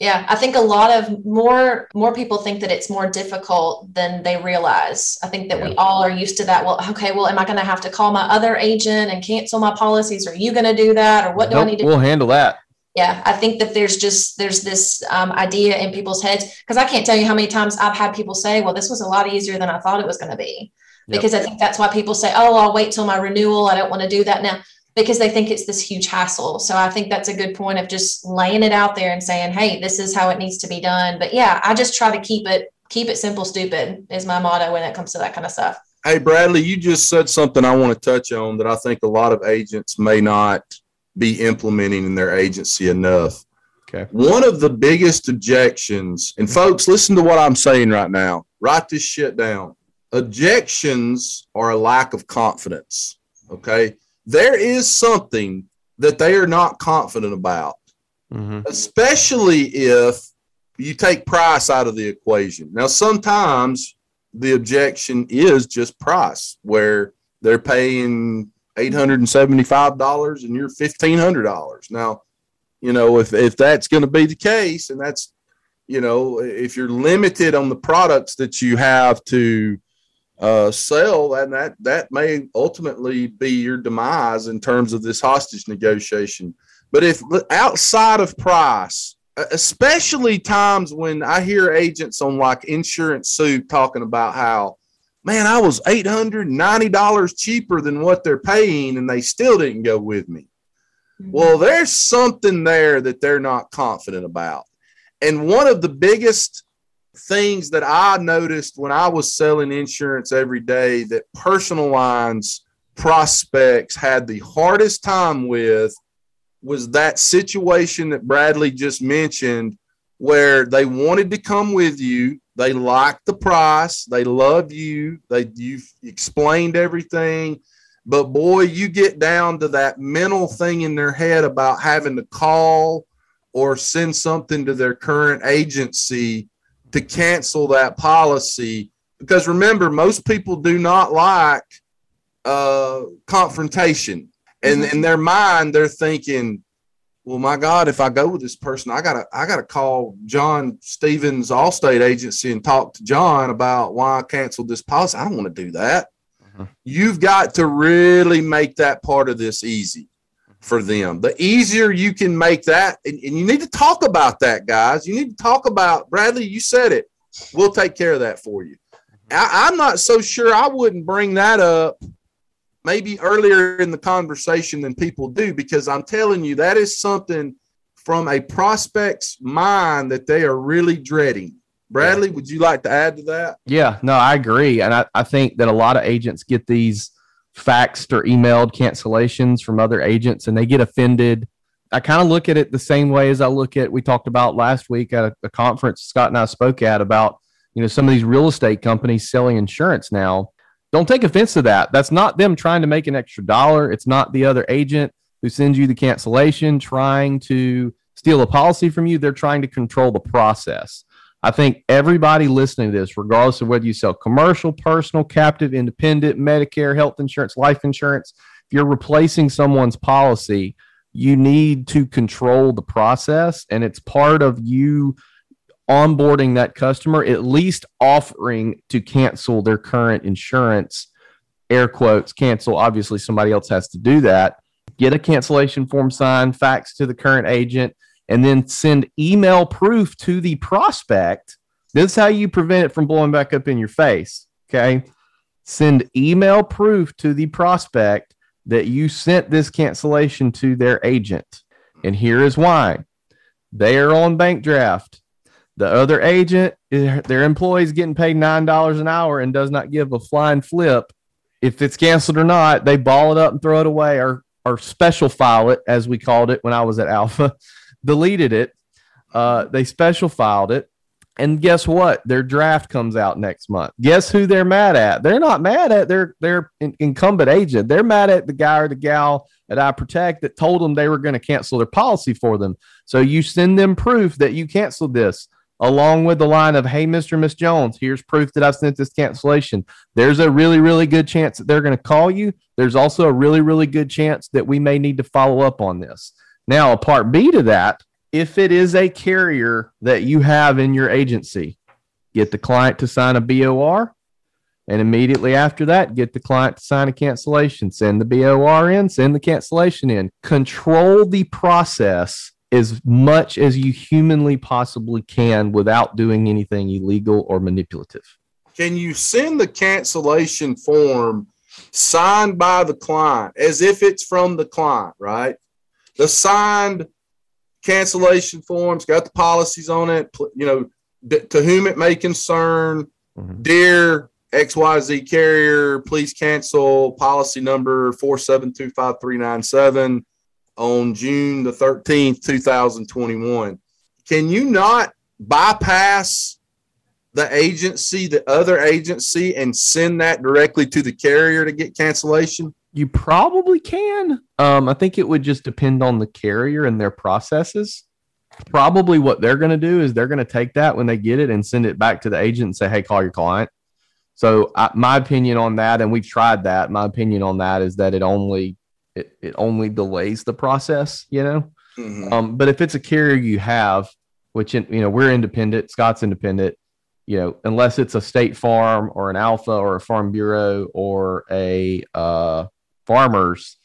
Yeah, I think a lot of more more people think that it's more difficult than they realize. I think that we all are used to that. Well, okay, well, am I going to have to call my other agent and cancel my policies? Are you going to do that, or what do I need to? We'll handle that. Yeah, I think that there's just there's this um, idea in people's heads because I can't tell you how many times I've had people say, "Well, this was a lot easier than I thought it was going to be," Yep. because I think that's why people say, "Oh, I'll wait till my renewal. I don't want to do that now." Because they think it's this huge hassle. So I think that's a good point of just laying it out there and saying, "Hey, this is how it needs to be done." But yeah, I just try to keep it keep it simple, stupid is my motto when it comes to that kind of stuff. Hey, Bradley, you just said something I want to touch on that I think a lot of agents may not be implementing in their agency enough. Okay. One of the biggest objections, and folks, listen to what I'm saying right now. Write this shit down. Objections are a lack of confidence. Okay. There is something that they are not confident about, Mhm. especially if you take price out of the equation. Now, sometimes the objection is just price, where they're paying $875 and you're $1,500. Now, you know, if, if that's going to be the case, and that's, you know, if you're limited on the products that you have to uh, sell, and that, that may ultimately be your demise in terms of this hostage negotiation. But if outside of price, especially times when I hear agents on like Insurance Soup talking about how, man, I was $890 cheaper than what they're paying and they still didn't go with me. Well, there's something there that they're not confident about. And one of the biggest things that I noticed when I was selling insurance every day that personal lines prospects had the hardest time with was that situation that Bradley just mentioned where they wanted to come with you they liked the price they love you they you've explained everything. But boy you get down to that mental thing in their head about having to call or send something to their current agency to cancel that policy. Because remember most people do not like uh, confrontation. And Mhm. in their mind they're thinking well my god if i go with this person i gotta i gotta call john stevens allstate agency and talk to john about why i canceled this policy. I don't want to do that. Mhm. you've got to really make that part of this easy for them the easier you can make that and, and you need to talk about that guys you need to talk about bradley you said it we'll take care of that for you I, i'm not so sure i wouldn't bring that up maybe earlier in the conversation than people do because I'm telling you that is something from a prospect's mind that they are really dreading. Bradley, would you like to add to that? Yeah, no, I agree. And I, I think that a lot of agents get these faxed or emailed cancellations from other agents and they get offended. I kind of look at it the same way as I look at we talked about last week at a, a conference Scott and I spoke at about, you know, some of these real estate companies selling insurance now. Don't take offense to that. That's not them trying to make an extra dollar. It's not the other agent who sends you the cancellation trying to steal a policy from you. They're trying to control the process. I think everybody listening to this, regardless of whether you sell commercial, personal, captive, independent, Medicare, health insurance, life insurance, if you're replacing someone's policy, you need to control the process. And it's part of you onboarding that customer, at least offering to cancel their current insurance, air quotes, cancel. Obviously, somebody else has to do that. Get a cancellation form signed, fax to the current agent, and then send email proof to the prospect This is how you prevent it from blowing back up in your face. Okay. Send email proof to the prospect that you sent this cancellation to their agent. And here is why they are on bank draft. The other agent, their employee is getting paid $9 an hour and does not give a flying flip. If it's canceled or not, they ball it up and throw it away or, or special file it, as we called it when I was at Alfa, deleted it. Uh, they special filed it and guess what? Their draft comes out next month. Guess who they're mad at? They're not mad at their their incumbent agent. They're mad at the guy or the gal at iProtect that told them they were going to cancel their policy for them. So you send them proof that you canceled this, along with the line of, "Hey, Mister Miss Jones, here's proof that I've sent this cancellation." There's a really really good chance that they're going to call you. There's also a really really good chance that we may need to follow up on this. Now, a part B to that if it is a carrier that you have in your agency, get the client to sign a BOR. And immediately after that, get the client to sign a cancellation. Send the BOR in, send the cancellation in. Control the process as much as you humanly possibly can without doing anything illegal or manipulative. Can you send the cancellation form signed by the client as if it's from the client, right? The signed cancellation forms, got the policies on it. You know, to whom it may concern, mm-hmm. dear XYZ carrier, please cancel policy number 4725397 on June the 13th, 2021. Can you not bypass the agency, the other agency, and send that directly to the carrier to get cancellation? You probably can. Um, I think it would just depend on the carrier and their processes. Probably what they're going to do is they're going to take that when they get it and send it back to the agent and say, "Hey, call your client." So I, my opinion on that, and we've tried that. My opinion on that is that it only it, it only delays the process. You know, mm-hmm. um, but if it's a carrier you have, which you know we're independent, Scott's independent, you know, unless it's a state farm or an Alfa or a farm bureau or a uh, farmers,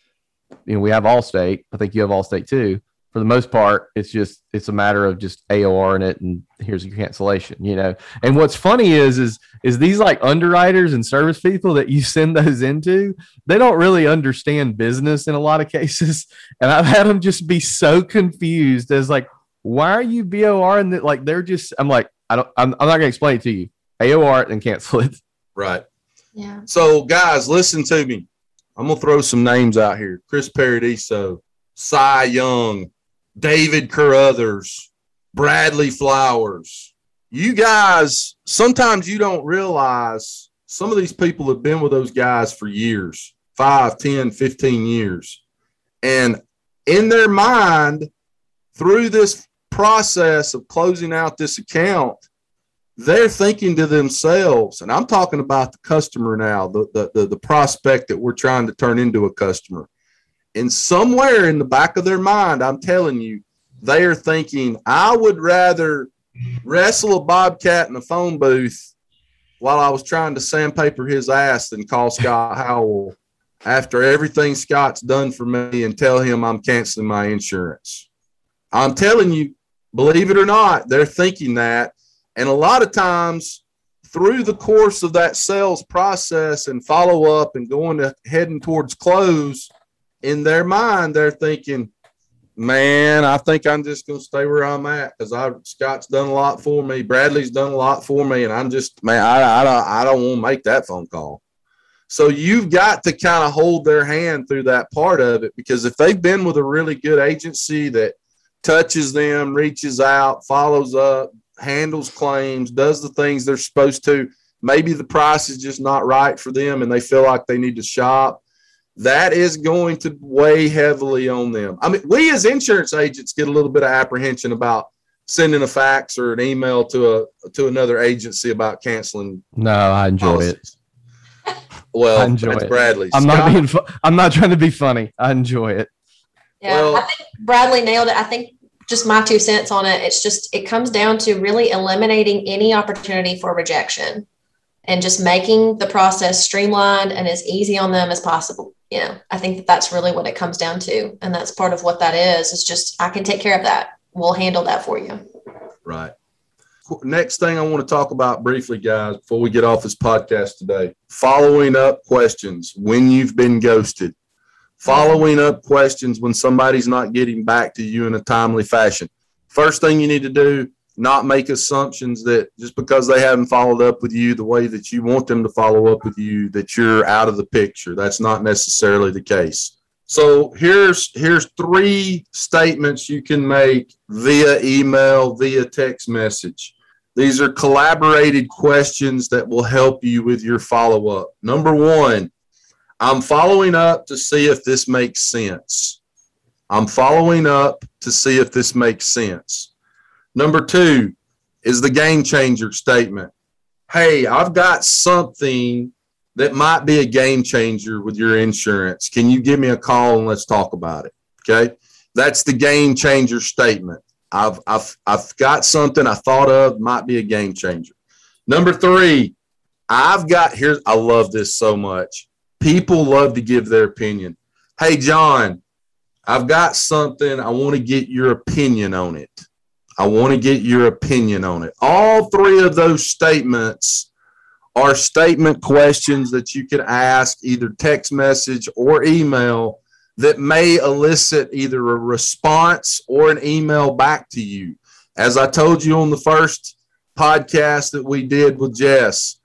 you know, we have Allstate. I think you have Allstate too. For the most part, it's just it's a matter of just AOR in it, and here's your cancellation. You know, and what's funny is is is these like underwriters and service people that you send those into, they don't really understand business in a lot of cases, and I've had them just be so confused as like, why are you BOR and that like they're just I'm like I don't I'm, I'm not gonna explain it to you. AOR it and cancel it. Right. Yeah. So guys, listen to me. I'm gonna throw some names out here: Chris Paradiso, Cy Young, David Carruthers, Bradley Flowers. You guys, sometimes you don't realize some of these people have been with those guys for years 5, 10, 15 years. And in their mind, through this process of closing out this account, they're thinking to themselves, and I'm talking about the customer now, the, the, the, the, prospect that we're trying to turn into a customer. And somewhere in the back of their mind, I'm telling you, they are thinking, I would rather wrestle a bobcat in a phone booth while I was trying to sandpaper his ass than call Scott Howell after everything Scott's done for me and tell him I'm canceling my insurance. I'm telling you, believe it or not, they're thinking that and a lot of times, through the course of that sales process and follow up and going to heading towards close, in their mind, they're thinking, man, I think I'm just going to stay where I'm at because I Scott's done a lot for me, Bradley's done a lot for me, and I'm just man, I I don't I don't want to make that phone call. So you've got to kind of hold their hand through that part of it because if they've been with a really good agency that touches them, reaches out, follows up, handles claims, does the things they're supposed to. Maybe the price is just not right for them and they feel like they need to shop. That is going to weigh heavily on them. I mean, we as insurance agents get a little bit of apprehension about sending a fax or an email to a to another agency about canceling. No, I enjoy policies. it. Well, I enjoy it. Bradley. I'm Scott, not being. Fu- I'm not trying to be funny. I enjoy it. Yeah, well, I think Bradley nailed it. I think just my two cents on it. It's just, it comes down to really eliminating any opportunity for rejection and just making the process streamlined and as easy on them as possible. You know, I think that that's really what it comes down to. And that's part of what that is, is just, I can take care of that. We'll handle that for you. Right. next thing I want to talk about briefly, guys, before we get off this podcast today. Following up questions when you've been ghosted. Following up questions when somebody's not getting back to you in a timely fashion. First thing you need to do, not make assumptions that just because they haven't followed up with you the way that you want them to follow up with you, that you're out of the picture. That's not necessarily the case. So here's here's three statements you can make via email, via text message. These are calibrated questions that will help you with your follow up. Number 1, I'm following up to see if this makes sense. I'm following up to see if this makes sense. Number 2 is the game changer statement. Hey, I've got something that might be a game changer with your insurance. Can you give me a call and let's talk about it? Okay. That's the game changer statement. I've, I've, I've got something I thought of might be a game changer. Number three, I've got here. I love this so much. People love to give their opinion. Hey, John, I've got something. I want to get your opinion on it. I want to get your opinion on it. All three of those statements are statement questions that you can ask either text message or email that may elicit either a response or an email back to you. As I told you on the first podcast that we did with Jess,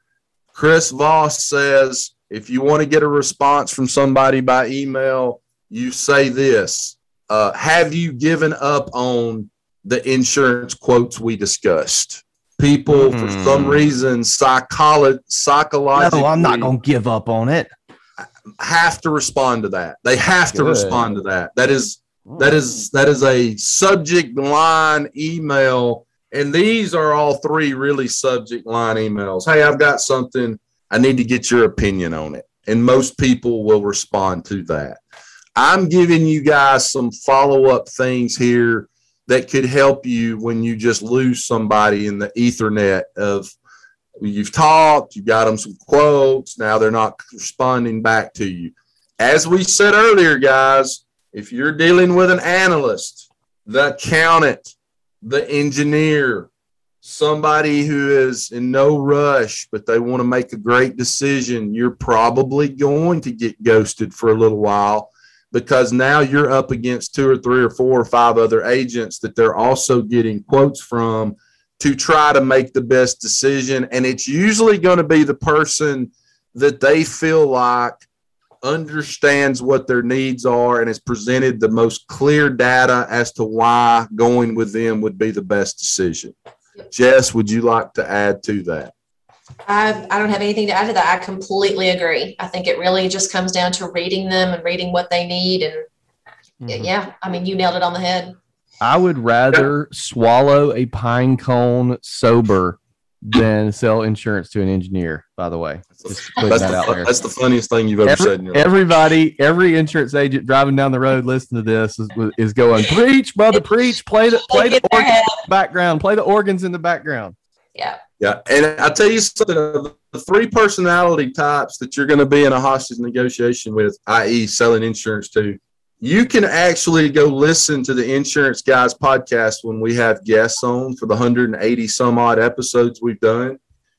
Chris Voss says if you want to get a response from somebody by email, you say this uh, Have you given up on the insurance quotes we discussed? people for some hmm. reason psycholo- psychologically no i'm not gonna give up on it have to respond to that they have Good. to respond to that that is that is that is a subject line email and these are all three really subject line emails hey i've got something i need to get your opinion on it and most people will respond to that i'm giving you guys some follow-up things here that could help you when you just lose somebody in the ethernet of you've talked, you got them some quotes, now they're not responding back to you. As we said earlier, guys, if you're dealing with an analyst, the accountant, the engineer, somebody who is in no rush, but they want to make a great decision, you're probably going to get ghosted for a little while because now you're up against two or three or four or five other agents that they're also getting quotes from to try to make the best decision. And it's usually going to be the person that they feel like understands what their needs are and has presented the most clear data as to why going with them would be the best decision. Jess, would you like to add to that? I, I don't have anything to add to that. I completely agree. I think it really just comes down to reading them and reading what they need. And mm-hmm. yeah, I mean, you nailed it on the head. I would rather swallow a pine cone sober than sell insurance to an engineer, by the way. Just that's, that the, that's the funniest thing you've ever Every, said. everybody, every insurance agent driving down the road listening to this is, is going, preach, brother, preach, play the, play the organs in the background, play the organs in the background. Yeah. Yeah, and I tell you something: the three personality types that you're going to be in a hostage negotiation with, i.e., selling insurance to, you can actually go listen to the Insurance Guys podcast when we have guests on for the 180 some odd episodes we've done,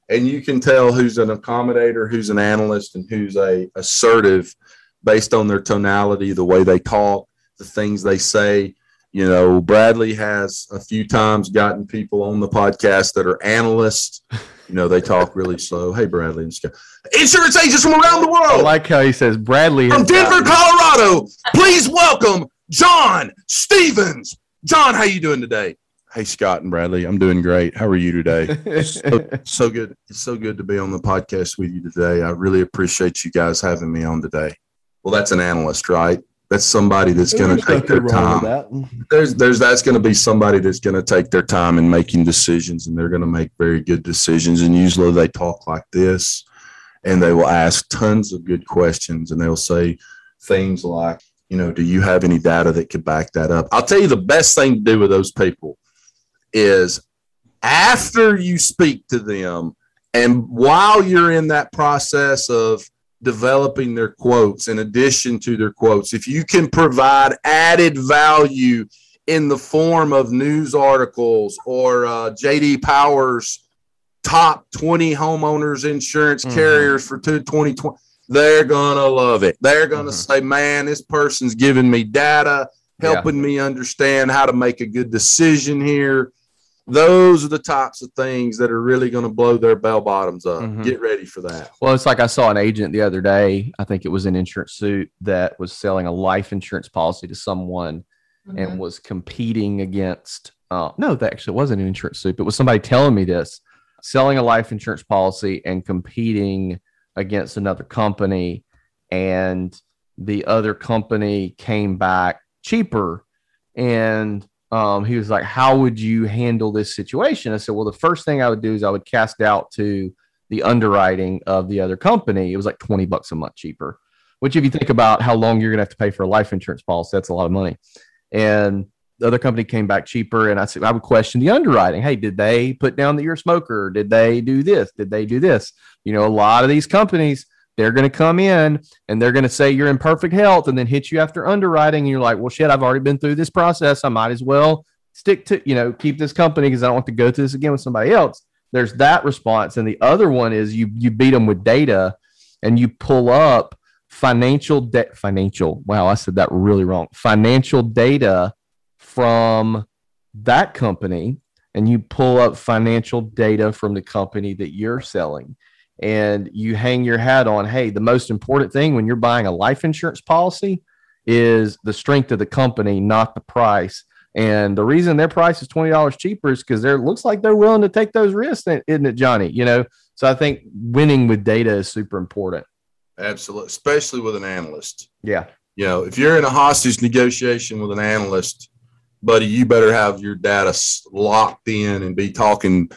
and you can tell who's an accommodator, who's an analyst, and who's a assertive based on their tonality, the way they talk, the things they say you know, Bradley has a few times gotten people on the podcast that are analysts. You know, they talk really slow. Hey, Bradley, and Scott. insurance agents from around the world. I like how he says Bradley from Denver, Colorado. Please welcome John Stevens. John, how you doing today? Hey, Scott and Bradley, I'm doing great. How are you today? so, so good. It's so good to be on the podcast with you today. I really appreciate you guys having me on today. Well, that's an analyst, right? That's somebody that's going to take their time. There's there's that's going to be somebody that's going to take their time in making decisions, and they're going to make very good decisions. And usually they talk like this, and they will ask tons of good questions, and they'll say things like, you know, do you have any data that could back that up? I'll tell you the best thing to do with those people is after you speak to them, and while you're in that process of developing their quotes in addition to their quotes. If you can provide added value in the form of news articles or uh, JD Powers top 20 homeowners insurance Mhm. carriers for 2020, they're going to love it. They're going to Mhm. say, man, this person's giving me data, Yeah. helping me understand how to make a good decision here. Those are the types of things that are really going to blow their bell bottoms up. Mhm. Get ready for that. Well, it's like I saw an agent the other day. I think it was an Insurance Soup that was selling a life insurance policy to someone Mm-hmm. and was competing against. Uh, no, that actually wasn't an Insurance Soup. It was somebody telling me this, selling a life insurance policy and competing against another company, and the other company came back cheaper. And um, he was like, "How would you handle this situation?" I said, "Well, the first thing I would do is I would cast out to the underwriting of the other company. It was like twenty bucks a month cheaper." Which, if you think about how long you're going to have to pay for a life insurance policy, that's a lot of money and the other company came back cheaper. And I said, I would question the underwriting. Hey, did they put down that you're a smoker? Did they do this? Did they do this? You know, a lot of these companies, they're going to come in and they're going to say you're in perfect health and then hit you after underwriting. And you're like, well, shit, I've already been through this process. I might as well stick to, you know, keep this company because I don't want to go through this again with somebody else. There's that response. And the other one is you, you beat them with data and you pull up financial debt financial wow i said that really wrong financial data from that company and you pull up financial data from the company that you're selling and you hang your hat on hey the most important thing when you're buying a life insurance policy is the strength of the company not the price. And the reason their price is $20 cheaper is because they're looks like they're willing to take those risks isn't it johnny? You know? So i think winning with data is super important. Absolutely, especially with an analyst. yeah. You know, if you're in a hostage negotiation with an analyst, buddy, you better have your data locked in and be talking,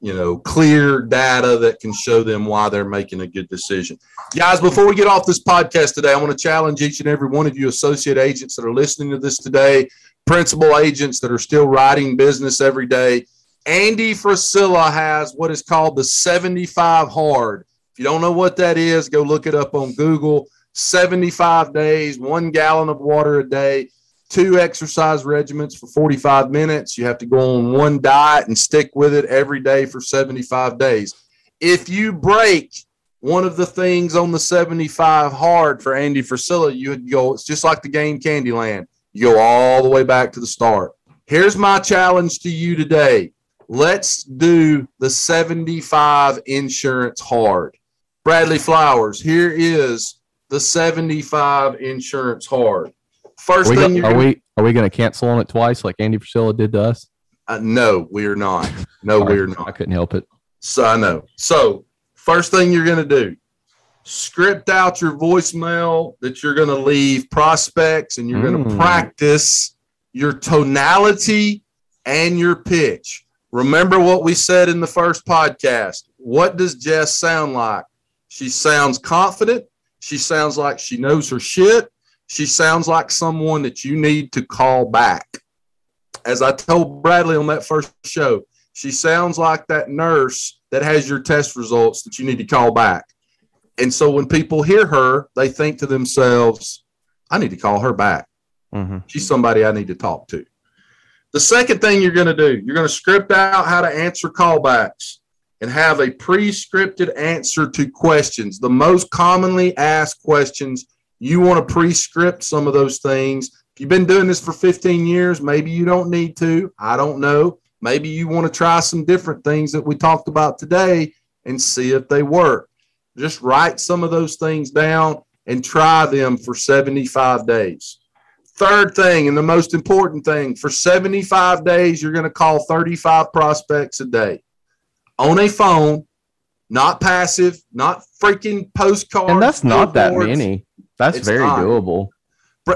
you know, clear data that can show them why they're making a good decision. Guys, before we get off this podcast today, I want to challenge each and every one of you associate agents that are listening to this today, principal agents that are still writing business every day. Andy Frisella has what is called the 75 hard. If you don't know what that is, go look it up on Google. 75 days, one gallon of water a day, two exercise regimens for 45 minutes. You have to go on one diet and stick with it every day for 75 days. If you break one of the things on the 75 hard for Andy Frisella, you would go, it's just like the game Candyland. You go all the way back to the start. Here's my challenge to you today. Let's do the 75 insurance hard. Bradley Flowers, here is the 75 insurance hard. First Are we, thing go- you're are gonna, we are we going to cancel on it twice like Andy Priscilla did to us? uh, no, we're not. No, we're not. I couldn't help it. So I know. So first thing you're going to do, script out your voicemail that you're going to leave prospects and you're going to Mm. practice your tonality and your pitch. Remember what we said in the first podcast. What does Jess sound like? She sounds confident. She sounds like she knows her shit. She sounds like someone that you need to call back. As I told Bradley on that first show, she sounds like that nurse that has your test results that you need to call back. And so when people hear her, they think to themselves, I need to call her back. Mm-hmm. She's somebody I need to talk to. The second thing you're going to do, you're going to script out how to answer callbacks and have a pre scripted answer to questions. The most commonly asked questions, you want to pre script some of those things. If you've been doing this for 15 years, maybe you don't need to. I don't know. Maybe you want to try some different things that we talked about today and see if they work. Just write some of those things down and try them for 75 days. Third thing, and the most important thing, for 75 days, you're going to call 35 prospects a day on a phone, not passive, not freaking postcards. And that's not that many. That's It's very not. doable.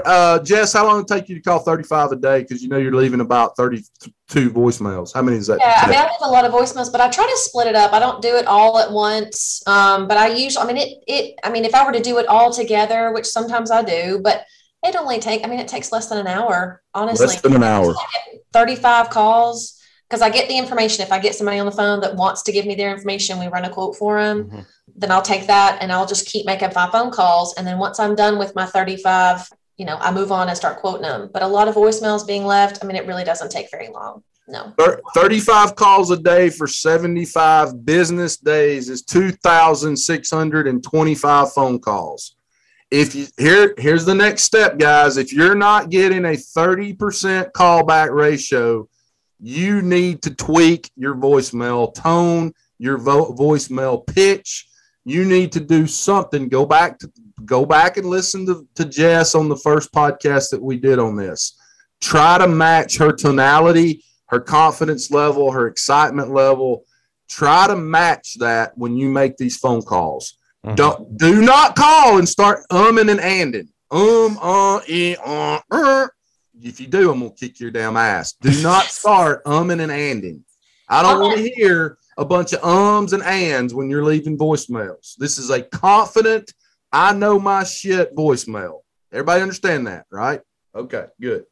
Uh, Jess, how long did it take you to call 35 a day? Because you know you're leaving about 32 voicemails. How many is that? Yeah, I take? mean, I leave a lot of voicemails, but I try to split it up. I don't do it all at once. Um, but I usually, I mean, it, it, I mean, if I were to do it all together, which sometimes I do, but it only take, I mean, it takes less than an hour, honestly. Less than an hour. 35 calls because I get the information. If I get somebody on the phone that wants to give me their information, we run a quote for them, Mhm. Then I'll take that and I'll just keep making five phone calls. And then once I'm done with my 35, you know, I move on and start quoting them. But a lot of voicemails being left, I mean, it really doesn't take very long. No. 35 calls a day for 75 business days is 2,625 phone calls. If you here, here's the next step, guys. If you're not getting a 30% callback ratio, you need to tweak your voicemail tone, your vo- voicemail pitch. You need to do something. Go back to go back and listen to, to Jess on the first podcast that we did on this. Try to match her tonality, her confidence level, her excitement level. Try to match that when you make these phone calls. Mhm. Don't do not call and start umming and anding. Um, uh, eh, uh, uh. If you do, I'm gonna kick your damn ass. Do not start umming and anding. I don't want to hear a bunch of ums and ands when you're leaving voicemails. This is a confident, I know my shit voicemail. Everybody understand that, right? Okay, good.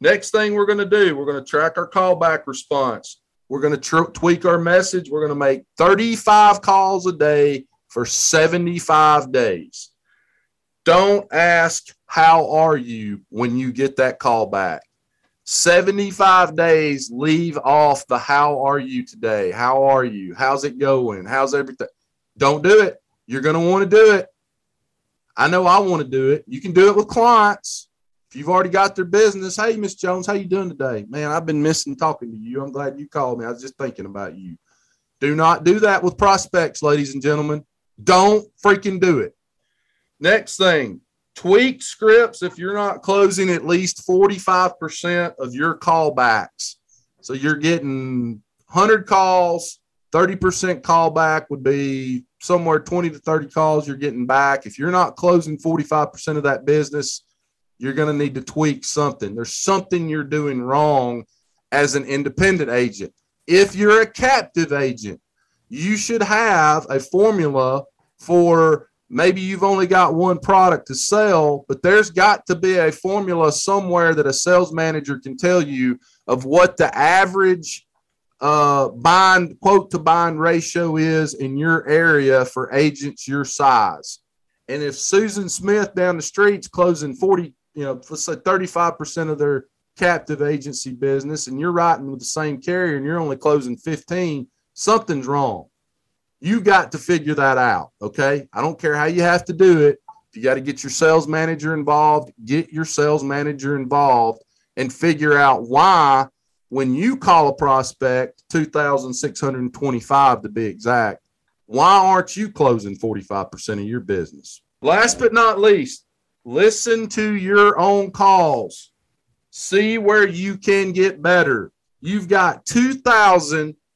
Next thing we're going to do, we're going to track our callback response. We're going to tr- tweak our message. We're going to make 35 calls a day for 75 days. Don't ask, How are you when you get that call back? 75 days, leave off the how are you today? How are you? How's it going? How's everything? Don't do it. You're going to want to do it. I know I want to do it. You can do it with clients. If you've already got their business, hey, Miss Jones, how you doing today? Man, I've been missing talking to you. I'm glad you called me. I was just thinking about you. Do not do that with prospects, ladies and gentlemen. Don't freaking do it. Next thing, tweak scripts if you're not closing at least 45% of your callbacks. So you're getting 100 calls, 30% callback would be somewhere 20 to 30 calls you're getting back. If you're not closing 45% of that business, you're going to need to tweak something. There's something you're doing wrong as an independent agent. If you're a captive agent, you should have a formula for maybe you've only got one product to sell, but there's got to be a formula somewhere that a sales manager can tell you of what the average uh, bind quote to bind ratio is in your area for agents your size. And if Susan Smith down the street's closing 40, you know, let's say 35% of their captive agency business, and you're writing with the same carrier and you're only closing 15, something's wrong. You got to figure that out. Okay. I don't care how you have to do it. If you got to get your sales manager involved, get your sales manager involved and figure out why when you call a prospect 2625 to be exact why aren't you closing 45% of your business last but not least listen to your own calls see where you can get better you've got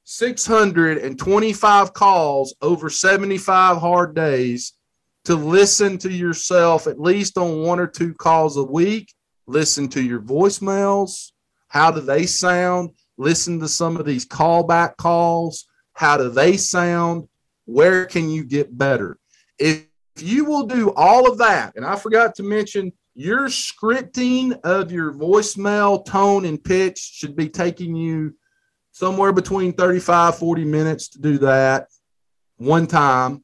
2625 calls over 75 hard days to listen to yourself at least on one or two calls a week listen to your voicemails how do they sound? Listen to some of these callback calls. How do they sound? Where can you get better? If you will do all of that, and I forgot to mention, your scripting of your voicemail tone and pitch should be taking you somewhere between 35, 40 minutes to do that one time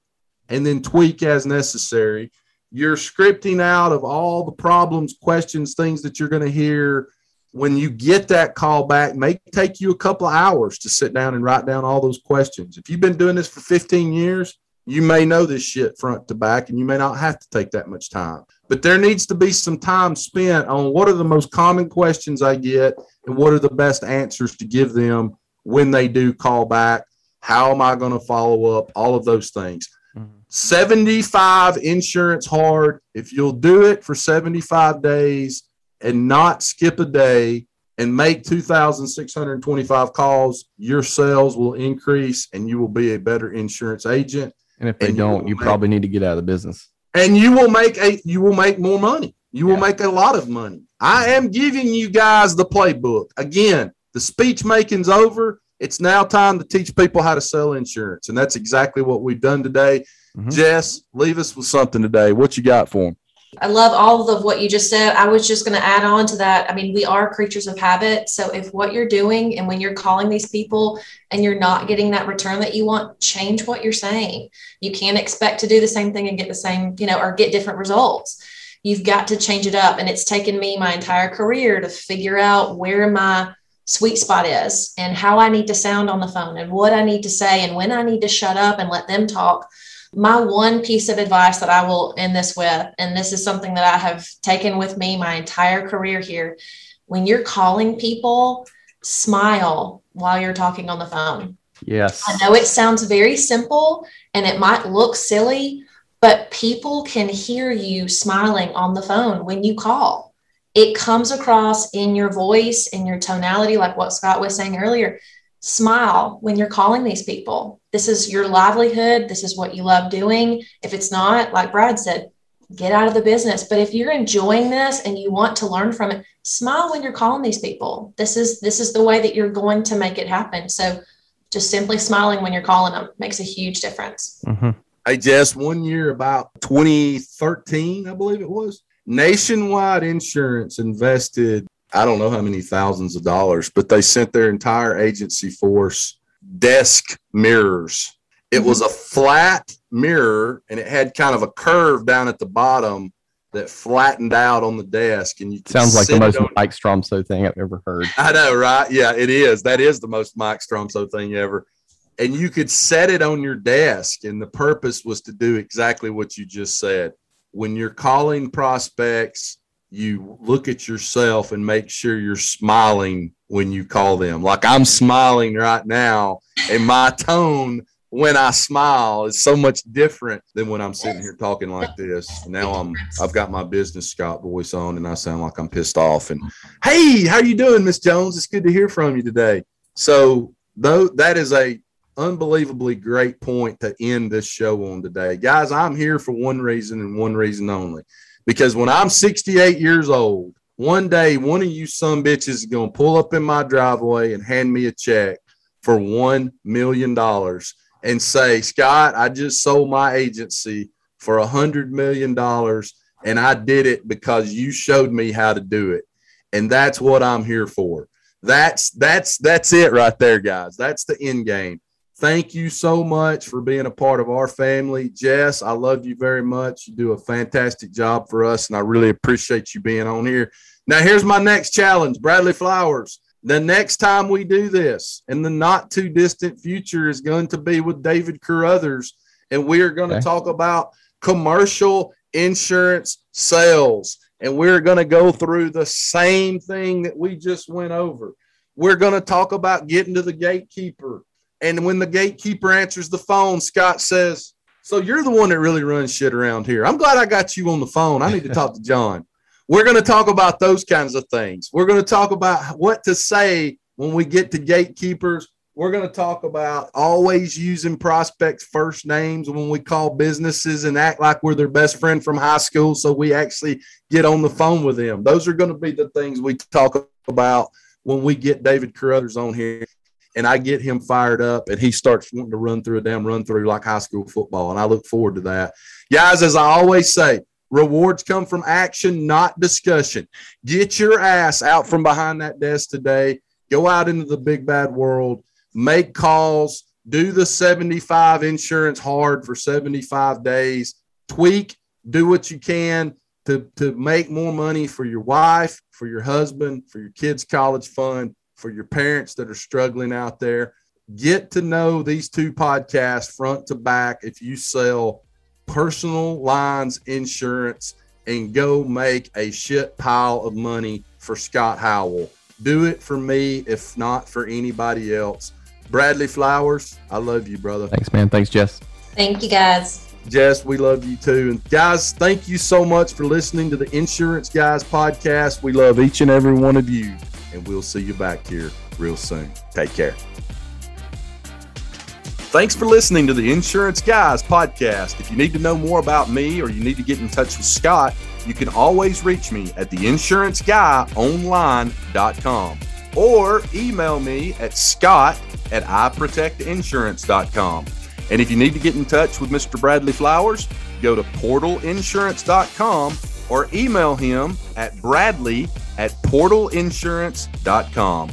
and then tweak as necessary. You're scripting out of all the problems, questions, things that you're going to hear when you get that call back, may take you a couple of hours to sit down and write down all those questions. If you've been doing this for 15 years, you may know this shit front to back and you may not have to take that much time. But there needs to be some time spent on what are the most common questions I get and what are the best answers to give them when they do call back. How am I going to follow up? All of those things. 75 insurance hard. If you'll do it for 75 days, and not skip a day and make 2,625 calls, your sales will increase and you will be a better insurance agent. And if they And you don't, will you make- probably need to get out of the business. And you will make a you will make more money. You will Yeah. make a lot of money. I am giving you guys the playbook. Again, the speech making's over. It's now time to teach people how to sell insurance. And that's exactly what we've done today. Mhm. Jess, leave us with something today. What you got for them? I love all of what you just said. I was just going to add on to that. I mean, we are creatures of habit. So if what you're doing and when you're calling these people and you're not getting that return that you want, change what you're saying. You can't expect to do the same thing and get the same, you know, or get different results. You've got to change it up. And it's taken me my entire career to figure out where my sweet spot is and how I need to sound on the phone and what I need to say and when I need to shut up and let them talk. My one piece of advice that I will end this with, and this is something that I have taken with me my entire career here when you're calling people, smile while you're talking on the phone. Yes. I know it sounds very simple and it might look silly, but people can hear you smiling on the phone when you call. It comes across in your voice, in your tonality, like what Scott was saying earlier. Smile when you're calling these people. This is your livelihood. This is what you love doing. If it's not, like Brad said, get out of the business. But if you're enjoying this and you want to learn from it, smile when you're calling these people. This is this is the way that you're going to make it happen. So just simply smiling when you're calling them makes a huge difference. Mm-hmm. Hey, Jess, one year about 2013, I believe it was, Nationwide Insurance invested, I don't know how many thousands of dollars, but they sent their entire agency force desk mirrors. It mm-hmm. was a flat mirror and it had kind of a curve down at the bottom that flattened out on the desk. And you Sounds like the most Mike Stromso thing I've ever heard. I know, right? Yeah, it is. That is the most Mike Stromso thing ever. And you could set it on your desk, and the purpose was to do exactly what you just said. When you're calling prospects, you look at yourself and make sure you're smiling when you call them. Like I'm smiling right now, and my tone when I smile is so much different than when I'm sitting here talking like this. Now I'm I've got my business Scott voice on, and I sound like I'm pissed off. And hey, how are you doing, Miss Jones? It's good to hear from you today. So though that is a unbelievably great point to end this show on today. Guys, I'm here for one reason and one reason only. Because when I'm 68 years old, one day one of you some bitches is gonna pull up in my driveway and hand me a check for one million dollars and say, Scott, I just sold my agency for a hundred million dollars and I did it because you showed me how to do it. And that's what I'm here for. That's that's that's it right there, guys. That's the end game. Thank you so much for being a part of our family. Jess, I love you very much. You do a fantastic job for us, and I really appreciate you being on here. Now, here's my next challenge Bradley Flowers. The next time we do this in the not too distant future is going to be with David Carruthers, and we are going to talk about commercial insurance sales. And we're going to go through the same thing that we just went over. We're going to talk about getting to the gatekeeper. And when the gatekeeper answers the phone, Scott says, So you're the one that really runs shit around here. I'm glad I got you on the phone. I need to talk to John. We're going to talk about those kinds of things. We're going to talk about what to say when we get to gatekeepers. We're going to talk about always using prospects' first names when we call businesses and act like we're their best friend from high school. So we actually get on the phone with them. Those are going to be the things we talk about when we get David Carruthers on here and I get him fired up and he starts wanting to run through a damn run through like high school football. And I look forward to that. Guys, as I always say, rewards come from action, not discussion. Get your ass out from behind that desk today. Go out into the big bad world, make calls, do the 75 insurance hard for 75 days, tweak, do what you can to, to make more money for your wife, for your husband, for your kids' college fund, for your parents that are struggling out there. Get to know these two podcasts front to back if you sell personal lines insurance and go make a shit pile of money for Scott Howell. Do it for me, if not for anybody else. Bradley Flowers, I love you, brother. Thanks, man. Thanks, Jess. Thank you guys. Jess, we love you too. And guys, thank you so much for listening to the Insurance Guys podcast. We love each and every one of you, and we'll see you back here real soon. Take care. Thanks for listening to the Insurance Guys podcast. If you need to know more about me or you need to get in touch with Scott, you can always reach me at theinsuranceguyonline.com or email me at scott at iprotectinsurance.com. And if you need to get in touch with Mr. Bradley Flowers, go to portalinsurance.com or email him at bradley at portalinsurance.com.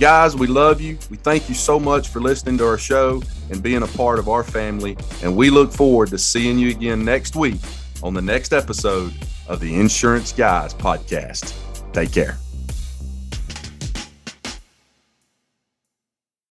Guys, we love you. We thank you so much for listening to our show and being a part of our family. And we look forward to seeing you again next week on the next episode of the Insurance Guys podcast. Take care.